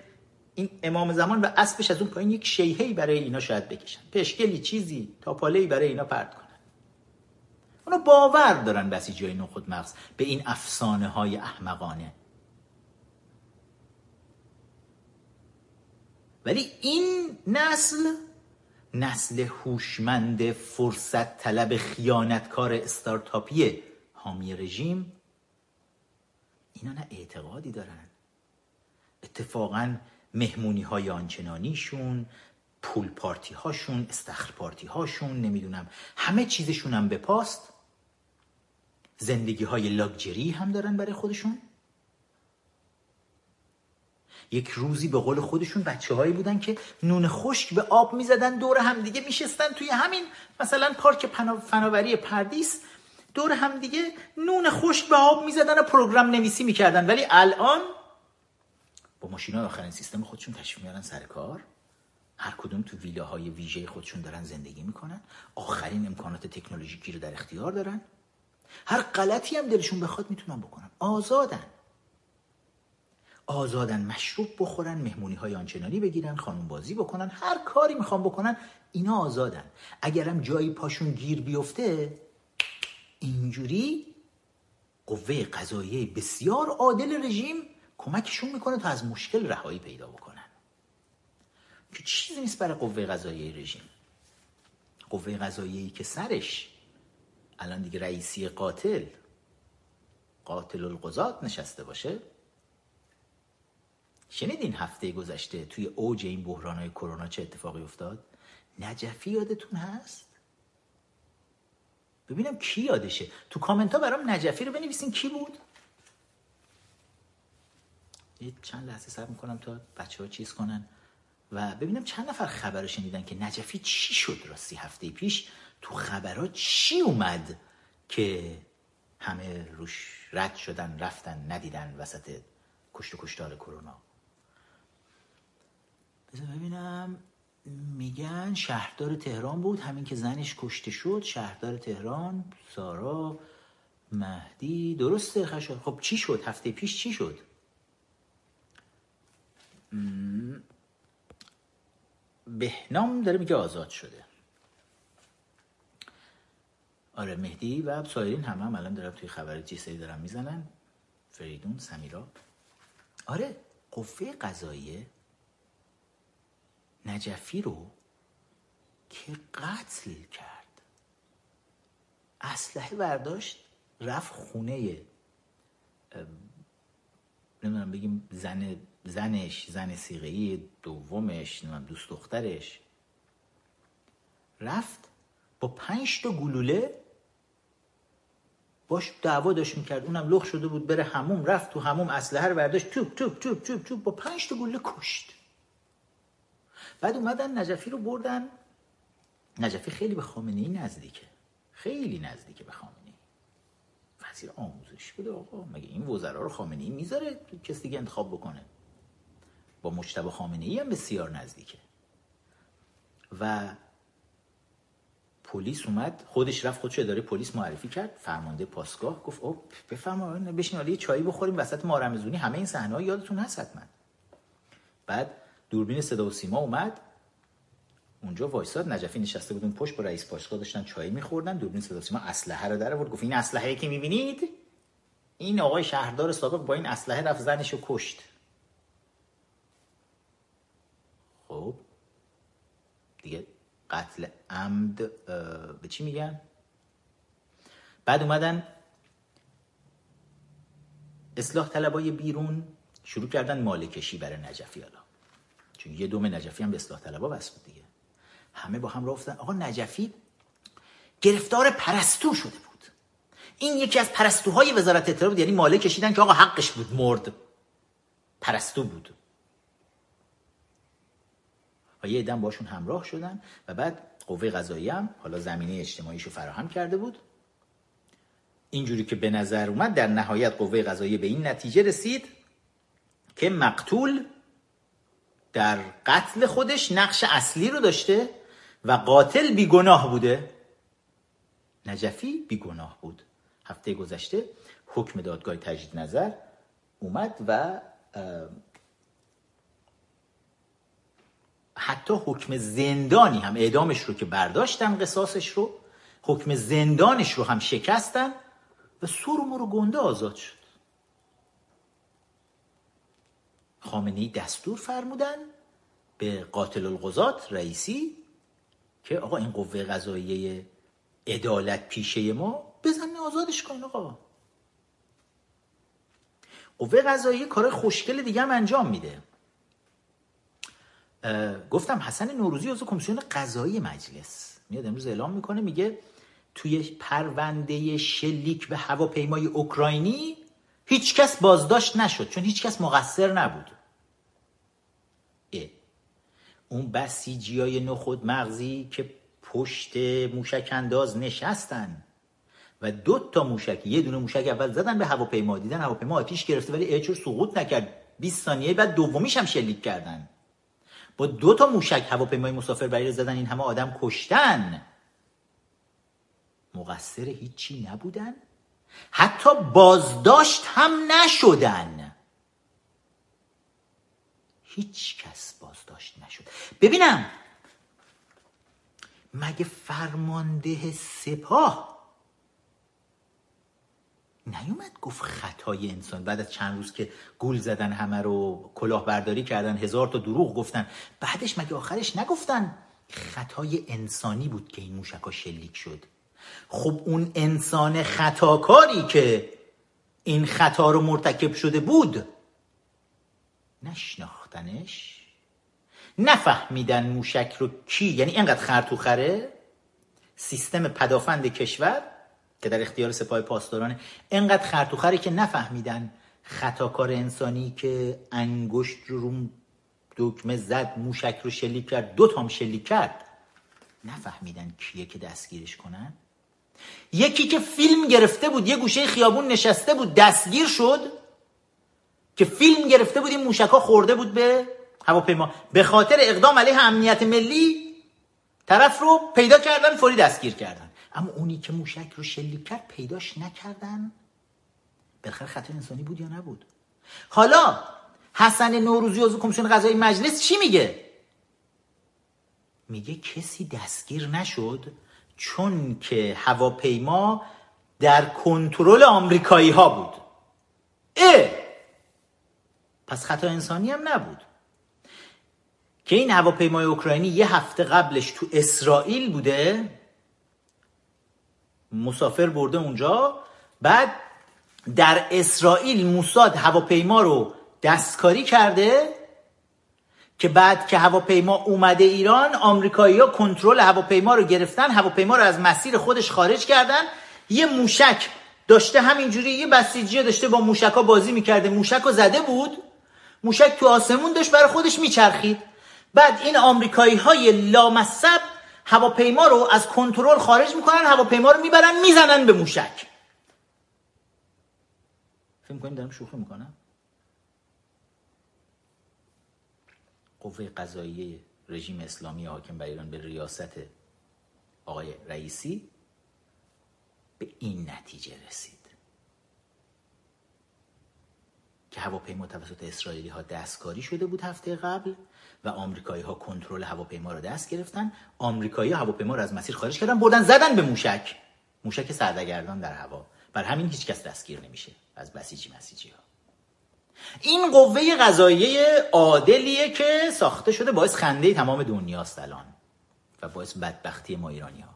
این امام زمان و اسبش از اون پایین یک شیهی برای اینا شاید بکشن. پشکلی چیزی تا پاله برای اینا پرد کنن. اونا باور دارن بسیجی های خود مغز به این افسانه های احمقانه. ولی این نسل نسل هوشمند فرصت طلب خیانتکار استارتاپی حامی رژیم اینا نه اعتقادی دارن. اتفاقا مهمونی های آنچنانیشون پول پارتی هاشون استخر پارتی هاشون نمی‌دونم همه چیزشون هم به پاست. زندگی های لاکجری هم دارن برای خودشون. یک روزی به قول خودشون بچه هایی بودن که نون خشک به آب می‌زدن دور هم دیگه میشستن توی همین مثلا پارک فناوری پردیس. دور هم دیگه نون خشک به آب می‌زدن و پروگرام نویسی می‌کردن. ولی الان با ماشین آخرین سیستم خودشون تشریف میارن سر کار. هر کدوم تو ویلاهای ویژه خودشون دارن زندگی می‌کنن. آخرین امکانات تکنولوژیکی رو در اختیار دارن. هر غلطی هم دلشون بخواد می‌تونن بکنن. آزادن. آزادن مشروب بخورن مهمونی های آنچنانی بگیرن خانم بازی بکنن هر کاری می‌خوان بکنن اینا آزادن. اگرم جایی پاشون گیر بیفته اینجوری قوه قضاییه بسیار عادل رژیم کمکشون می‌کنه تا از مشکل رهایی پیدا بکنن. که چیزی نیست برای قوه قضاییه رژیم. قوه قضاییه که سرش الان دیگه رئیسی قاتل قاتل القضات نشسته باشه. شنیدین هفته گذشته توی اوج این بحران های کرونا چه اتفاقی افتاد؟ نجفی یادتون هست؟ ببینم کی یادشه. تو کامنت ها برام نجفی رو بنویسین. کی بود؟ یه چند لحظه صبر می‌کنم تا بچه ها چیز کنن. و ببینم چند نفر خبر شنیدن که نجفی چی شد راستی هفته پیش؟ تو خبرها چی اومد که همه روش رد شدن رفتن ندیدن وسط کشت و کشتار کرونا؟ بذار ببینم. میگن شهردار تهران بود. همین که زنش کشته شد شهردار تهران سارا مهدی. درسته خشاد خب چی شد؟ هفته پیش چی شد؟ بهنام داره میگه آزاد شده. آره مهدی و سایرین همه هم الان دارم توی خبر جیسری دارم می‌زنن. فریدون سمیرا. آره قوه قضاییه. نجفی رو که قتل کرد. اسلحه برداشت رفت خونه نمی‌دونم بگیم زن زنش زن سیغهی دومش نمی‌دونم دوست دخترش. رفت با پنج تا گلوله باش دعوا داشت می‌کرد. اونم لخ شده بود بره هموم رفت تو هموم اسلحه رو برداشت توپ توپ توپ توپ توپ با پنج تا گلوله کشت. بعد اومدن نجفی رو بردن. نجفی خیلی به خامنه ای نزدیکه. خیلی نزدیکه به خامنه ای وزیر آموزش بوده آقا. مگه این وزرا رو خامنه ای می‌ذاره کسی دیگه انتخاب بکنه؟ با مجتبی خامنه ای هم بسیار نزدیکه. و پلیس اومد. خودش رفت خودش اداره پلیس معرفی کرد. فرمانده پاسگاه گفت او بفرمایید بشین یه چایی بخوریم. وسط مارمزونی همه این صحنه یادتون هست حتما. بعد دوربین صدا و سیما اومد. اونجا وایساد نجفی نشسته بودن پشت با رئیس پاسگاه داشتن چای میخوردن. دوربین صدا و سیما اسلحه رو در آورد گفت این اسلحه که می‌بینید؟ این آقای شهردار سابق با این اسلحه رفت زنش رو کشت. خب. دیگه قتل عمد به چی میگن؟ بعد اومدن اصلاح طلبای بیرون شروع کردن مالکشی برای نجفی چون یه دوم نجفی هم به اصلاح طلبا بس بود دیگه. همه با هم رفتن آقا نجفی گرفتار پرستو شده بود. این یکی از پرستوهای وزارت اطلاعات بود. یعنی مالک کشیدن که آقا حقش بود. مرد. پرستو بود. و یه باشون همراه شدن و بعد قوه قضایی هم حالا زمینه اجتماعیشو فراهم کرده بود. اینجوری که به نظر اومد در نهایت قوه قضایی به این نتیجه رسید که مقتول در قتل خودش نقش اصلی رو داشته و قاتل بیگناه بوده. نجفی بیگناه بود. هفته گذشته حکم دادگاه تجدید نظر اومد و حتی حکم زندانی هم اعدامش رو که برداشتن قصاصش رو حکم زندانش رو هم شکستن و سور رو گنده آزاد شد. خامنه دستور فرمودن به قاتل القضات رئیسی که آقا این قوه قضاییه عدالت پیشه ما بزن آزادش کن آقا. قوه قضاییه کار خوشگل دیگه هم انجام میده. گفتم حسن نوروزی عضو کمیسیون قضایی مجلس. میاد امروز اعلام می‌کنه میگه توی پرونده شلیک به هواپیمای اوکراینی هیچ کس بازداشت نشد چون هیچ کس مقصر نبود. اون بسیجی های نخود مغزی که پشت موشک انداز نشستن. و دو تا موشک یه دونه موشک اول زدن به هواپیما دیدن هواپیما آتیش گرفته ولی اچور سقوط نکرد. 20 ثانیه بعد دومیش هم شلیک کردن. با دو تا موشک هواپیمای مسافربری زدن این همه آدم کشتن. مقصر هیچی نبودن. حتی بازداشت هم نشدن. هیچ کس ببینم. مگه فرمانده سپاه نیومد گفت خطای انسان؟ بعد از چند روز که گول زدن همه رو کلاهبرداری کردن هزار تا دروغ گفتن. بعدش مگه آخرش نگفتن خطای انسانی بود که این موشکا شلیک شد؟ خب اون انسان خطاکاری که این خطا رو مرتکب شده بود نشناختنش؟ نفهمیدن موشک رو کی یعنی اینقدر خرطوخره سیستم پدافند کشور که در اختیار سپاه پاسدارانه انقدر خرطوخره که نفهمیدن خطاکار انسانی که انگشت رو دکمه زد موشک رو شلیک کرد دو تام شلیک کرد. نفهمیدن کیه که دستگیرش کنن؟ یکی که فیلم گرفته بود یه گوشه خیابون نشسته بود دستگیر شد که فیلم گرفته بود این موشکا خورده بود به هواپیما. به خاطر اقدام علیه امنیت ملی طرف رو پیدا کردن فوری دستگیر کردن. اما اونی که موشک رو شلیک کرد پیداش نکردن. بالاخره خطر انسانی بود یا نبود؟ حالا حسن نوروزی عضو کمیسیون قضایی مجلس چی میگه؟ میگه کسی دستگیر نشد چون که هواپیما در کنترل آمریکایی ها بود. اه! پس خطا انسانی هم نبود. که این هواپیمای اوکراینی یه هفته قبلش تو اسرائیل بوده مسافر برده اونجا بعد در اسرائیل موساد هواپیما رو دستکاری کرده که بعد که هواپیما اومده ایران آمریکایی ها کنترل هواپیما رو گرفتن هواپیما رو از مسیر خودش خارج کردن. یه موشک داشته همینجوری یه بسیجی داشته با موشک ها بازی می‌کرده. موشک رو زده بود. موشک تو آسمون داشت برای خودش میچرخید. بعد این آمریکایی های لامصب هواپیما رو از کنترل خارج می‌کنن هواپیما رو می‌برن می‌زنن به موشک. فکر کنید دارم شوخی می‌کنم؟ قوه قضاییه رژیم اسلامی حاکم بر ایران به ریاست آقای رئیسی به این نتیجه رسید که هواپیما توسط اسرائیلی ها دستکاری شده بود هفته قبل. و آمریکایی ها کنترل هواپیما رو دست گرفتن. آمریکایی ها هواپیما رو از مسیر خارج کردن بردن زدن به موشک. موشک سردگردان در هوا. بر همین هیچ کس دستگیر نمیشه از بسیجی مسیجی ها این قوه قضاییه عادلیه که ساخته شده باعث خنده تمام دنیاست الان و باعث بدبختی ما ایرانی ها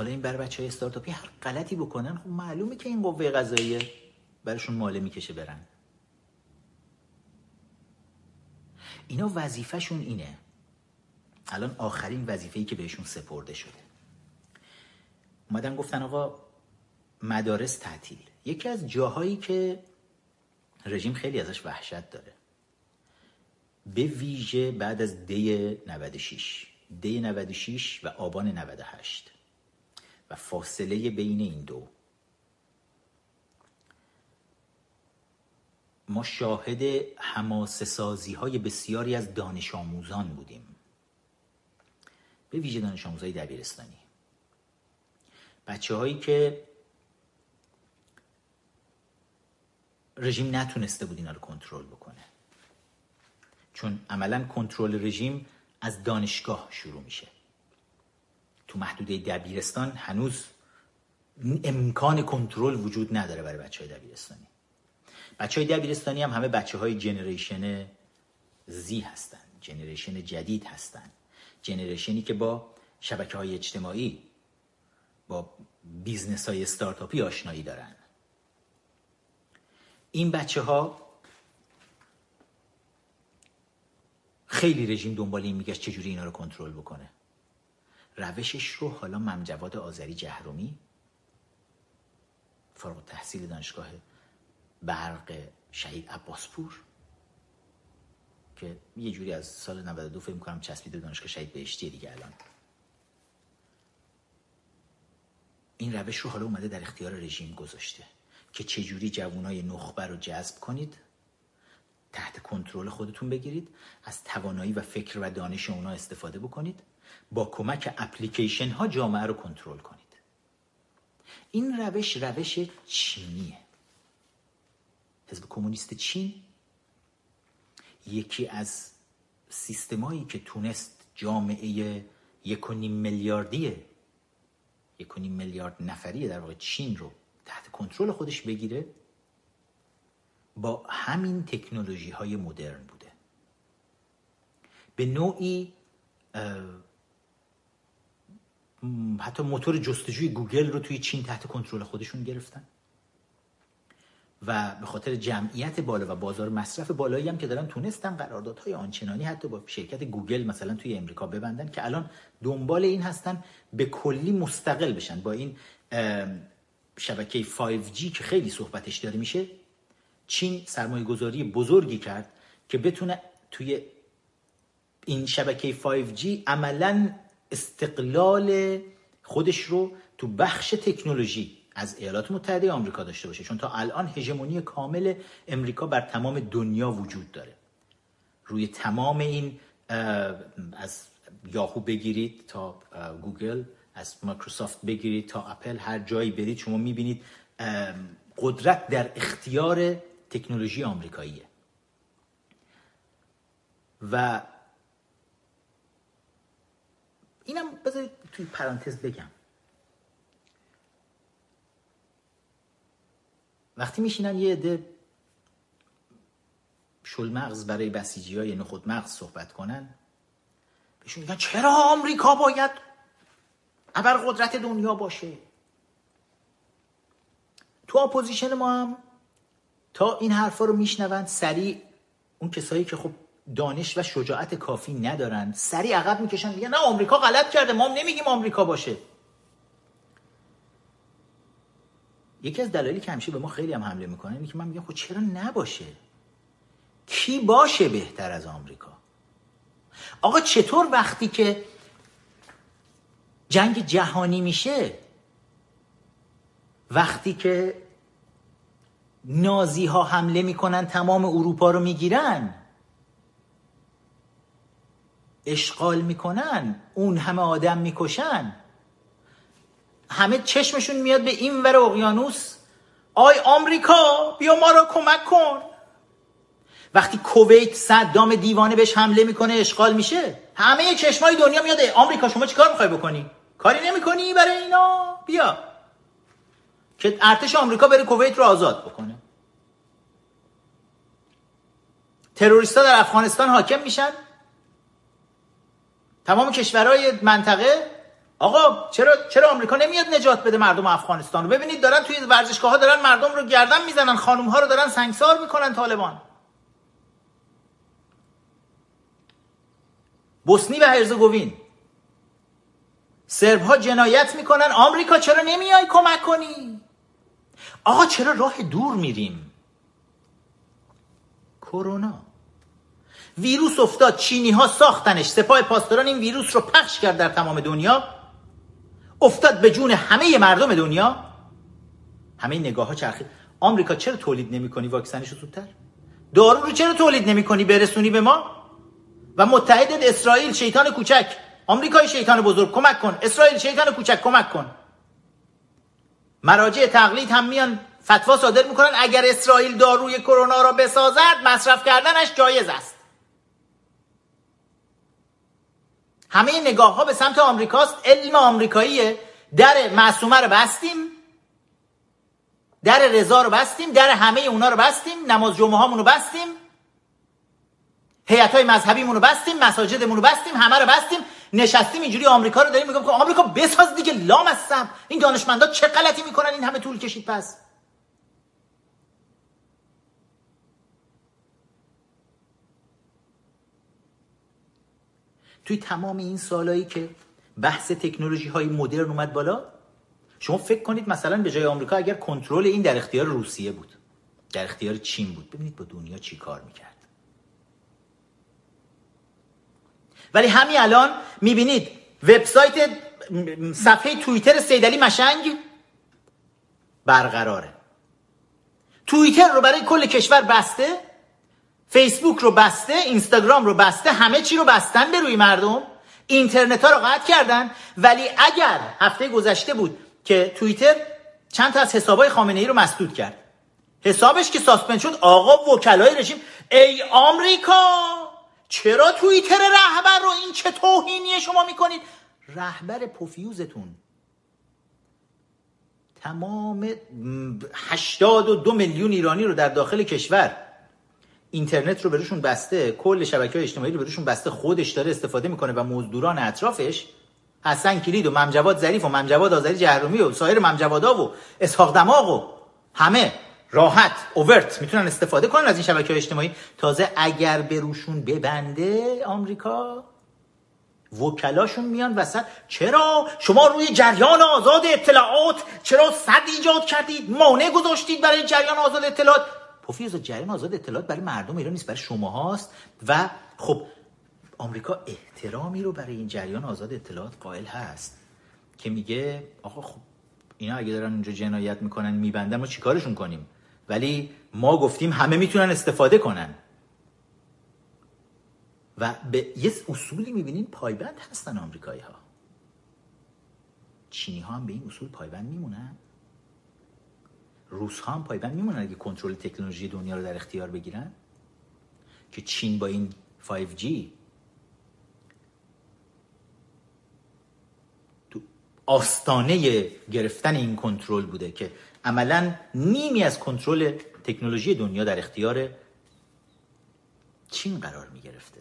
حالا این بر بچه های استارتاپی هر غلطی بکنن خب معلومه که این قوه قضاییه. برشون ماله می‌کشه برن. اینا وظیفهشون اینه. الان آخرین وظیفه‌ای که بهشون سپرده شده. اومدن گفتن آقا مدارس تعطیل. یکی از جاهایی که رژیم خیلی ازش وحشت داره. به ویژه بعد از دی 96 دی 96 و آبان 98 و فاصله بین این دو. ما شاهد حماسه سازی های بسیاری از دانش آموزان بودیم. به ویژه دانش آموزای دبیرستانی. بچه هایی که رژیم نتونسته بود اینا رو کنترل بکنه. چون عملا کنترل رژیم از دانشگاه شروع میشه. تو محدوده دبیرستان هنوز امکان کنترل وجود نداره برای بچه های دبیرستانی. بچه های دبیرستانی هم همه بچه های generation Z هستن generation جدید هستن. generation ی که با شبکه های اجتماعی با business های استارتاپی آشنایی دارن. این بچه ها خیلی رژیم دنبال این میگشت چجوری اینا رو کنترل بکنه. روشش رو حالا ممجواد آذری جهرومی فارغ تحصیل دانشگاه برق شهید عباسپور که یه جوری از سال 92 فکر کنم چسبیده دانشگاه شهید بهشتی دیگه الان. این روش رو حالا اومده در اختیار رژیم گذاشته که چجوری جوانای نخبه رو جذب کنید تحت کنترل خودتون بگیرید از توانایی و فکر و دانش اونا استفاده بکنید. با کمک اپلیکیشن ها جامعه رو کنترل کنید. این روش روش چینیه. حزب کمونیست چین یکی از سیستمایی که تونست جامعه یک و نیم میلیاردی یک میلیارد نفری در واقع چین رو تحت کنترل خودش بگیره با همین تکنولوژی های مدرن بوده. به نوعی حتی موتور جستجوی گوگل رو توی چین تحت کنترل خودشون گرفتن. و به خاطر جمعیت بالا و بازار مصرف بالایی هم که دارن تونستن قراردادهای آنچنانی حتی با شرکت گوگل مثلا توی امریکا ببندن که الان دنبال این هستن به کلی مستقل بشن. با این شبکه 5G که خیلی صحبتش داره میشه چین سرمایه گذاری بزرگی کرد که بتونه توی این شبکه 5G عملا استقلال خودش رو تو بخش تکنولوژی از ایالات متحده آمریکا داشته باشه. چون تا الان هژمونی کامل امریکا بر تمام دنیا وجود داره. روی تمام این از یاهو بگیرید تا گوگل از مایکروسافت بگیرید تا اپل هر جایی برید شما می‌بینید قدرت در اختیار تکنولوژی آمریکاییه. و اینم بذارید توی پرانتز بگم. وقتی میشینن یه عده مغز برای بسیجی های نخود مغز صحبت کنن بهشون میگن چرا آمریکا باید ابر قدرت دنیا باشه؟ تو اپوزیشن ما هم تا این حرفا رو میشنوند سریع اون کسایی که خب دانش و شجاعت کافی ندارن. سریع عقب می‌کشن میگن نه آمریکا غلط کرده. ما نمیگیم آمریکا باشه. یکی از دلایلی که همیشه به ما خیلی هم حمله می‌کنه اینه که من میگم خب چرا نباشه؟ کی باشه بهتر از آمریکا؟ آقا چطور وقتی که جنگ جهانی میشه وقتی که نازی ها حمله می‌کنن تمام اروپا رو می‌گیرن اشغال می‌کنن اون همه آدم می‌کشن. همه چشمشون میاد به این ور اقیانوس آی آمریکا بیا ما رو کمک کن. وقتی کویت صدام دیوانه بهش حمله می‌کنه اشغال میشه همه چشمای دنیا میاد آمریکا شما چیکار می‌خوای بکنی؟ کاری نمی‌کنی برای اینا؟ بیا. که ارتش آمریکا بره کویت رو آزاد بکنه. تروریستا در افغانستان حاکم میشن. تمام کشورهای منطقه آقا چرا چرا آمریکا نمیاد نجات بده مردم افغانستان رو؟ ببینید دارن توی ورزشگاه ها دارن مردم رو گردن می‌زنن خانم ها رو دارن سنگسار می‌کنن طالبان. بوسنی و هرزگوین. سرب ها جنایت می‌کنن. آمریکا چرا نمیای کمک کنی؟ آقا چرا راه دور میریم؟ کرونا. ویروس افتاد چینی ها ساختنش سپاه پاسداران این ویروس رو پخش کرد در تمام دنیا. افتاد به جون همه مردم دنیا. همه نگاه ها چرخید. آمریکا چرا تولید نمی کنی واکسنش زودتر. دارو رو چرا تولید نمی کنی برسونی به ما. و متحد اسرائیل شیطان کوچک. آمریکای شیطان بزرگ کمک کن. اسرائیل شیطان کوچک کمک کن. مراجع تقلید هم میان فتوا صادر می‌کنن. اگر اسرائیل داروی کرونا را بسازد مصرف کردنش جایز است. همه نگاه ها به سمت آمریکاست. علم آمریکاییه. در معصومه رو بستیم. در رضا رو بستیم. در همه اونا رو بستیم. نماز جمعه هامون رو بستیم. هیئت های مذهبیمون رو بستیم. مساجدمون رو بستیم. همه رو بستیم. نشستیم اینجوری آمریکا رو داریم میگم که آمریکا بساز دیگه لام هستم این دانشمندا چه غلطی می‌کنن؟ این همه طول کشید پس. توی تمام این سالایی که بحث تکنولوژی های مدرن اومد بالا شما فکر کنید مثلا به جای آمریکا اگر کنترل این در اختیار روسیه بود در اختیار چین بود ببینید با دنیا چی کار می‌کرد. ولی همین الان می‌بینید وبسایت صفحه توییتر سیدلی مشنگ برقراره. توییتر رو برای کل کشور بسته فیسبوک رو بسته اینستاگرام رو بسته همه چی رو بستن به روی مردم. اینترنت ها رو قطع کردن. ولی اگر هفته گذشته بود که توییتر چند تا از حسابای خامنه ای رو مسدود کرد. حسابش که ساسپند شد آقا وکلای رژیم ای آمریکا! چرا توییتر رهبر رو این چه توهینی شما می‌کنید؟ رهبر پوفیوزتون. تمام 82 میلیون ایرانی رو در داخل کشور اینترنت رو بهشون بسته کل شبکه های اجتماعی رو بهشون بسته خودش داره استفاده می‌کنه و مزدوران اطرافش حسن کلید و ممجواد ظریف و ممجواد آذری جهرومی و سایر ممجوادا و اسحاق دماغ و همه راحت اوورت می‌تونن استفاده کنن از این شبکه های اجتماعی. تازه اگر به روشون ببنده آمریکا وکلاشون میان وسط. چرا؟ شما روی جریان آزاد اطلاعات چرا صد ایجاد کردید؟ مانع گذاشتید برای جریان آزاد اطلاعات؟ پوفیوز جریان آزاد اطلاعات برای مردم ایران نیست برای شما هاست و خب آمریکا احترامی رو برای این جریان آزاد اطلاعات قائل هست که میگه آقا خب اینا اگه دارن اونجا جنایت می‌کنن میبندن ما چیکارشون کنیم؟ ولی ما گفتیم همه می‌تونن استفاده کنن. و به یه اصولی می‌بینین پایبند هستن آمریکایی ها چینی ها هم به این اصول پایبند میمونن؟ روس ها هم پایبند میمونن اگه کنترل تکنولوژی دنیا رو در اختیار بگیرن؟ که چین با این 5G تو آستانه گرفتن این کنترل بوده که عملا نیمی از کنترل تکنولوژی دنیا در اختیار چین قرار می گرفته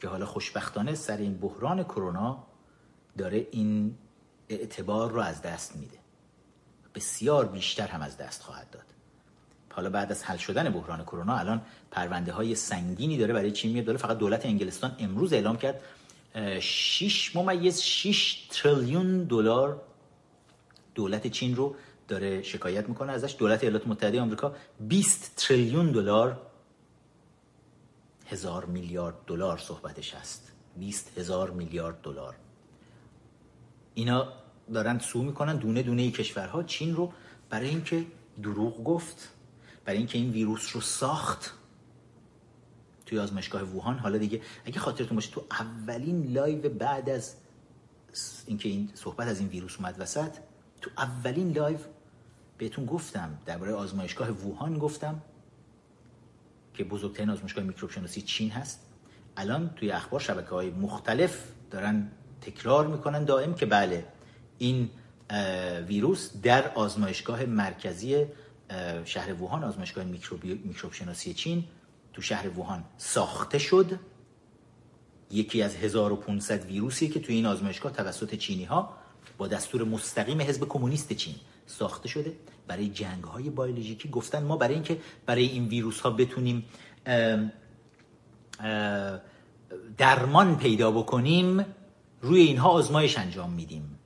که حالا خوشبختانه سر این بحران کرونا داره این اعتبار رو از دست میده. بسیار بیشتر هم از دست خواهد داد. حالا بعد از حل شدن بحران کرونا الان پرونده های سنگینی داره برای چین میاد داره؟ فقط دولت انگلستان امروز اعلام کرد 6 ممیز 6 تریلیون دلار دولت چین رو داره شکایت می‌کنه. ازش دولت ایالات متحده آمریکا 20 تریلیون دلار هزار میلیارد دلار صحبتش هست. 20 هزار میلیارد دلار. اینا دارن sue می‌کنن دونه دونه ی کشورها. چین رو برای اینکه دروغ گفت برای اینکه این ویروس رو ساخت توی آزمایشگاه ووهان. حالا دیگه اگه خاطرتون باشه تو اولین live بعد از اینکه این صحبت از این ویروس اومد وسط تو اولین live بهتون گفتم درباره آزمایشگاه ووهان گفتم که بزرگترین آزمایشگاه میکروب شناسی چین هست. الان توی اخبار شبکه های مختلف دارن تکرار می‌کنن دائم که بله این ویروس در آزمایشگاه مرکزی شهر ووهان آزمایشگاه میکروب شناسی چین تو شهر ووهان ساخته شد. یکی از 1500 ویروسی که توی این آزمایشگاه توسط چینی ها با دستور مستقیم حزب کمونیست چین ساخته شده. برای جنگ های بیولوژیکی گفتن ما برای اینکه برای این ویروس ها بتونیم درمان پیدا بکنیم روی اینها آزمایش انجام میدیم.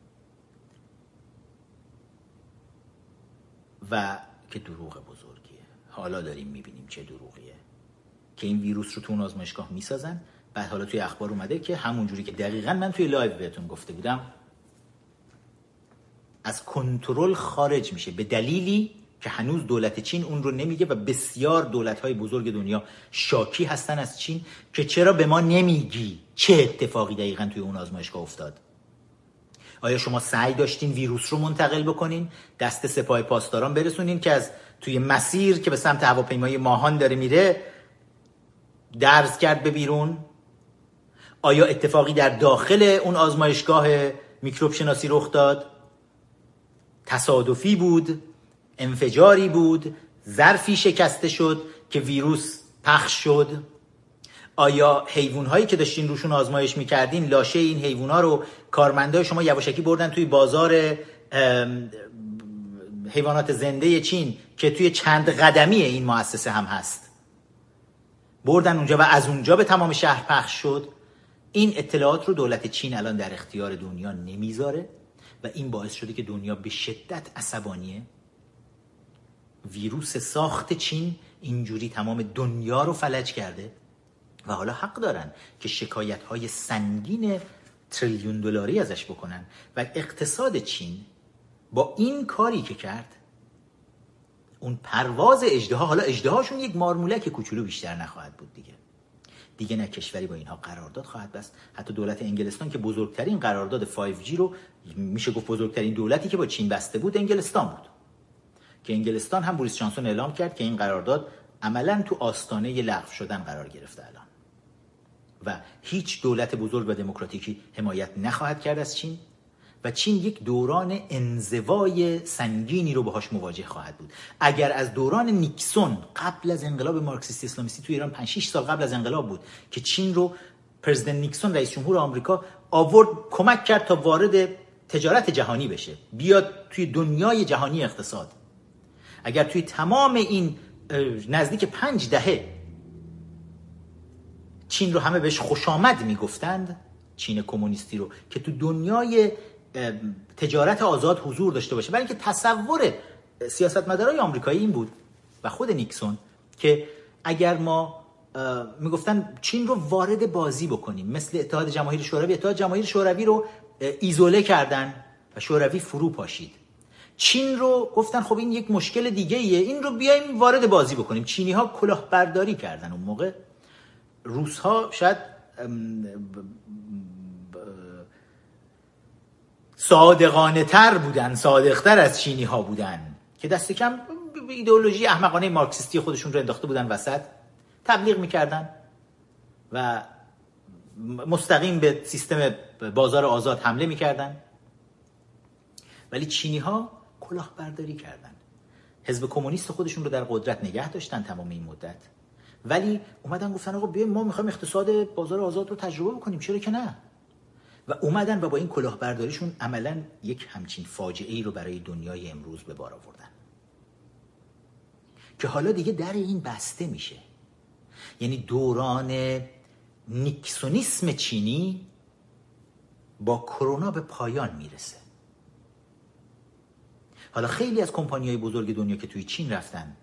و که دروغ بزرگیه. حالا داریم می‌بینیم چه دروغیه. که این ویروس رو تو اون آزمایشگاه می‌سازن. بعد حالا توی اخبار اومده که همون جوری که دقیقا من توی live بهتون گفته بودم از کنترل خارج میشه. به دلیلی که هنوز دولت چین اون رو نمیگه و بسیار دولت های بزرگ دنیا شاکی هستن از چین که چرا به ما نمیگی چه اتفاقی دقیقا توی اون آزمایشگاه افتاد. آیا شما سعی داشتین ویروس رو منتقل بکنین؟ دست سپاه پاسداران برسونین که از توی مسیر که به سمت هواپیمای ماهان داره میره درز کرد به بیرون؟ آیا اتفاقی در داخل اون آزمایشگاه میکروب شناسی رخ داد؟ تصادفی بود انفجاری بود ظرفی شکسته شد که ویروس پخش شد؟ آیا حیوان هایی که داشتین روشون آزمایش می‌کردین لاشه این حیوان ها رو کارمندای شما یواشکی بردن توی بازار حیوانات زنده چین که توی چند قدمی این مؤسسه هم هست؟ بردن اونجا و از اونجا به تمام شهر پخش شد. این اطلاعات رو دولت چین الان در اختیار دنیا نمی‌ذاره و این باعث شده که دنیا به شدت عصبانیه. ویروس ساخت چین اینجوری تمام دنیا رو فلج کرده. و حالا حق دارن که شکایت های سنگین تریلیون دلاری ازش بکنن. و اقتصاد چین با این کاری که کرد اون پرواز اجدها حالا اجدهاشون یک مارمولک کوچولو بیشتر نخواهد بود دیگه. دیگه نه کشوری با اینها قرارداد خواهد بست. حتی دولت انگلستان که بزرگترین قرارداد 5G رو میشه گفت بزرگترین دولتی که با چین بسته بود انگلستان بود. که انگلستان هم بوریس جانسون اعلام کرد که این قرارداد عملا تو آستانه لغو شدن قرار گرفته الان. و هیچ دولت بزرگ و دموکراتیکی حمایت نخواهد کرد از چین و چین یک دوران انزوای سنگینی رو باهاش مواجه خواهد بود. اگر از دوران نیکسون قبل از انقلاب مارکسیستی اسلامیستی تو ایران 5 6 سال قبل از انقلاب بود که چین رو پرزیدنت نیکسون رئیس جمهور آمریکا آورد کمک کرد تا وارد تجارت جهانی بشه بیاد توی دنیای جهانی اقتصاد. اگر توی تمام این نزدیک پنج دهه چین رو همه بهش خوش آمد می‌گفتند چین کمونیستی رو که تو دنیای تجارت آزاد حضور داشته باشه. برای اینکه تصور سیاستمدارای آمریکایی این بود و خود نیکسون که اگر ما می‌گفتن چین رو وارد بازی بکنیم مثل اتحاد جماهیر شوروی. اتحاد جماهیر شوروی رو ایزوله کردن و شوروی فرو پاشید. چین رو گفتن خب این یک مشکل دیگه ایه این رو بیایم وارد بازی بکنیم. چینی ها کلاهبرداری کردن اون موقع. روس ها شاید صادقانه تر بودن صادقتر از چینی ها بودن. که دست کم ایدئولوژی احمقانه مارکسیستی خودشون رو انداخته بودن وسط. تبلیغ می‌کردن. و مستقیم به سیستم بازار آزاد حمله می‌کردن. ولی چینی ها کلاهبرداری کردن. حزب کمونیست خودشون رو در قدرت نگه داشتن تمام این مدت. ولی اومدن گفتن آقا بیایم ما می‌خوایم اقتصاد بازار آزاد رو تجربه بکنیم. چرا که نه؟ و اومدن و با این کلاهبرداریشون عملا یک همچین فاجعه ای رو برای دنیای امروز به بار آوردن. که حالا دیگه در این بسته میشه. یعنی دوران نیکسونیسم چینی با کرونا به پایان می‌رسه. حالا خیلی از کمپانی های بزرگ دنیا که توی چین رفتن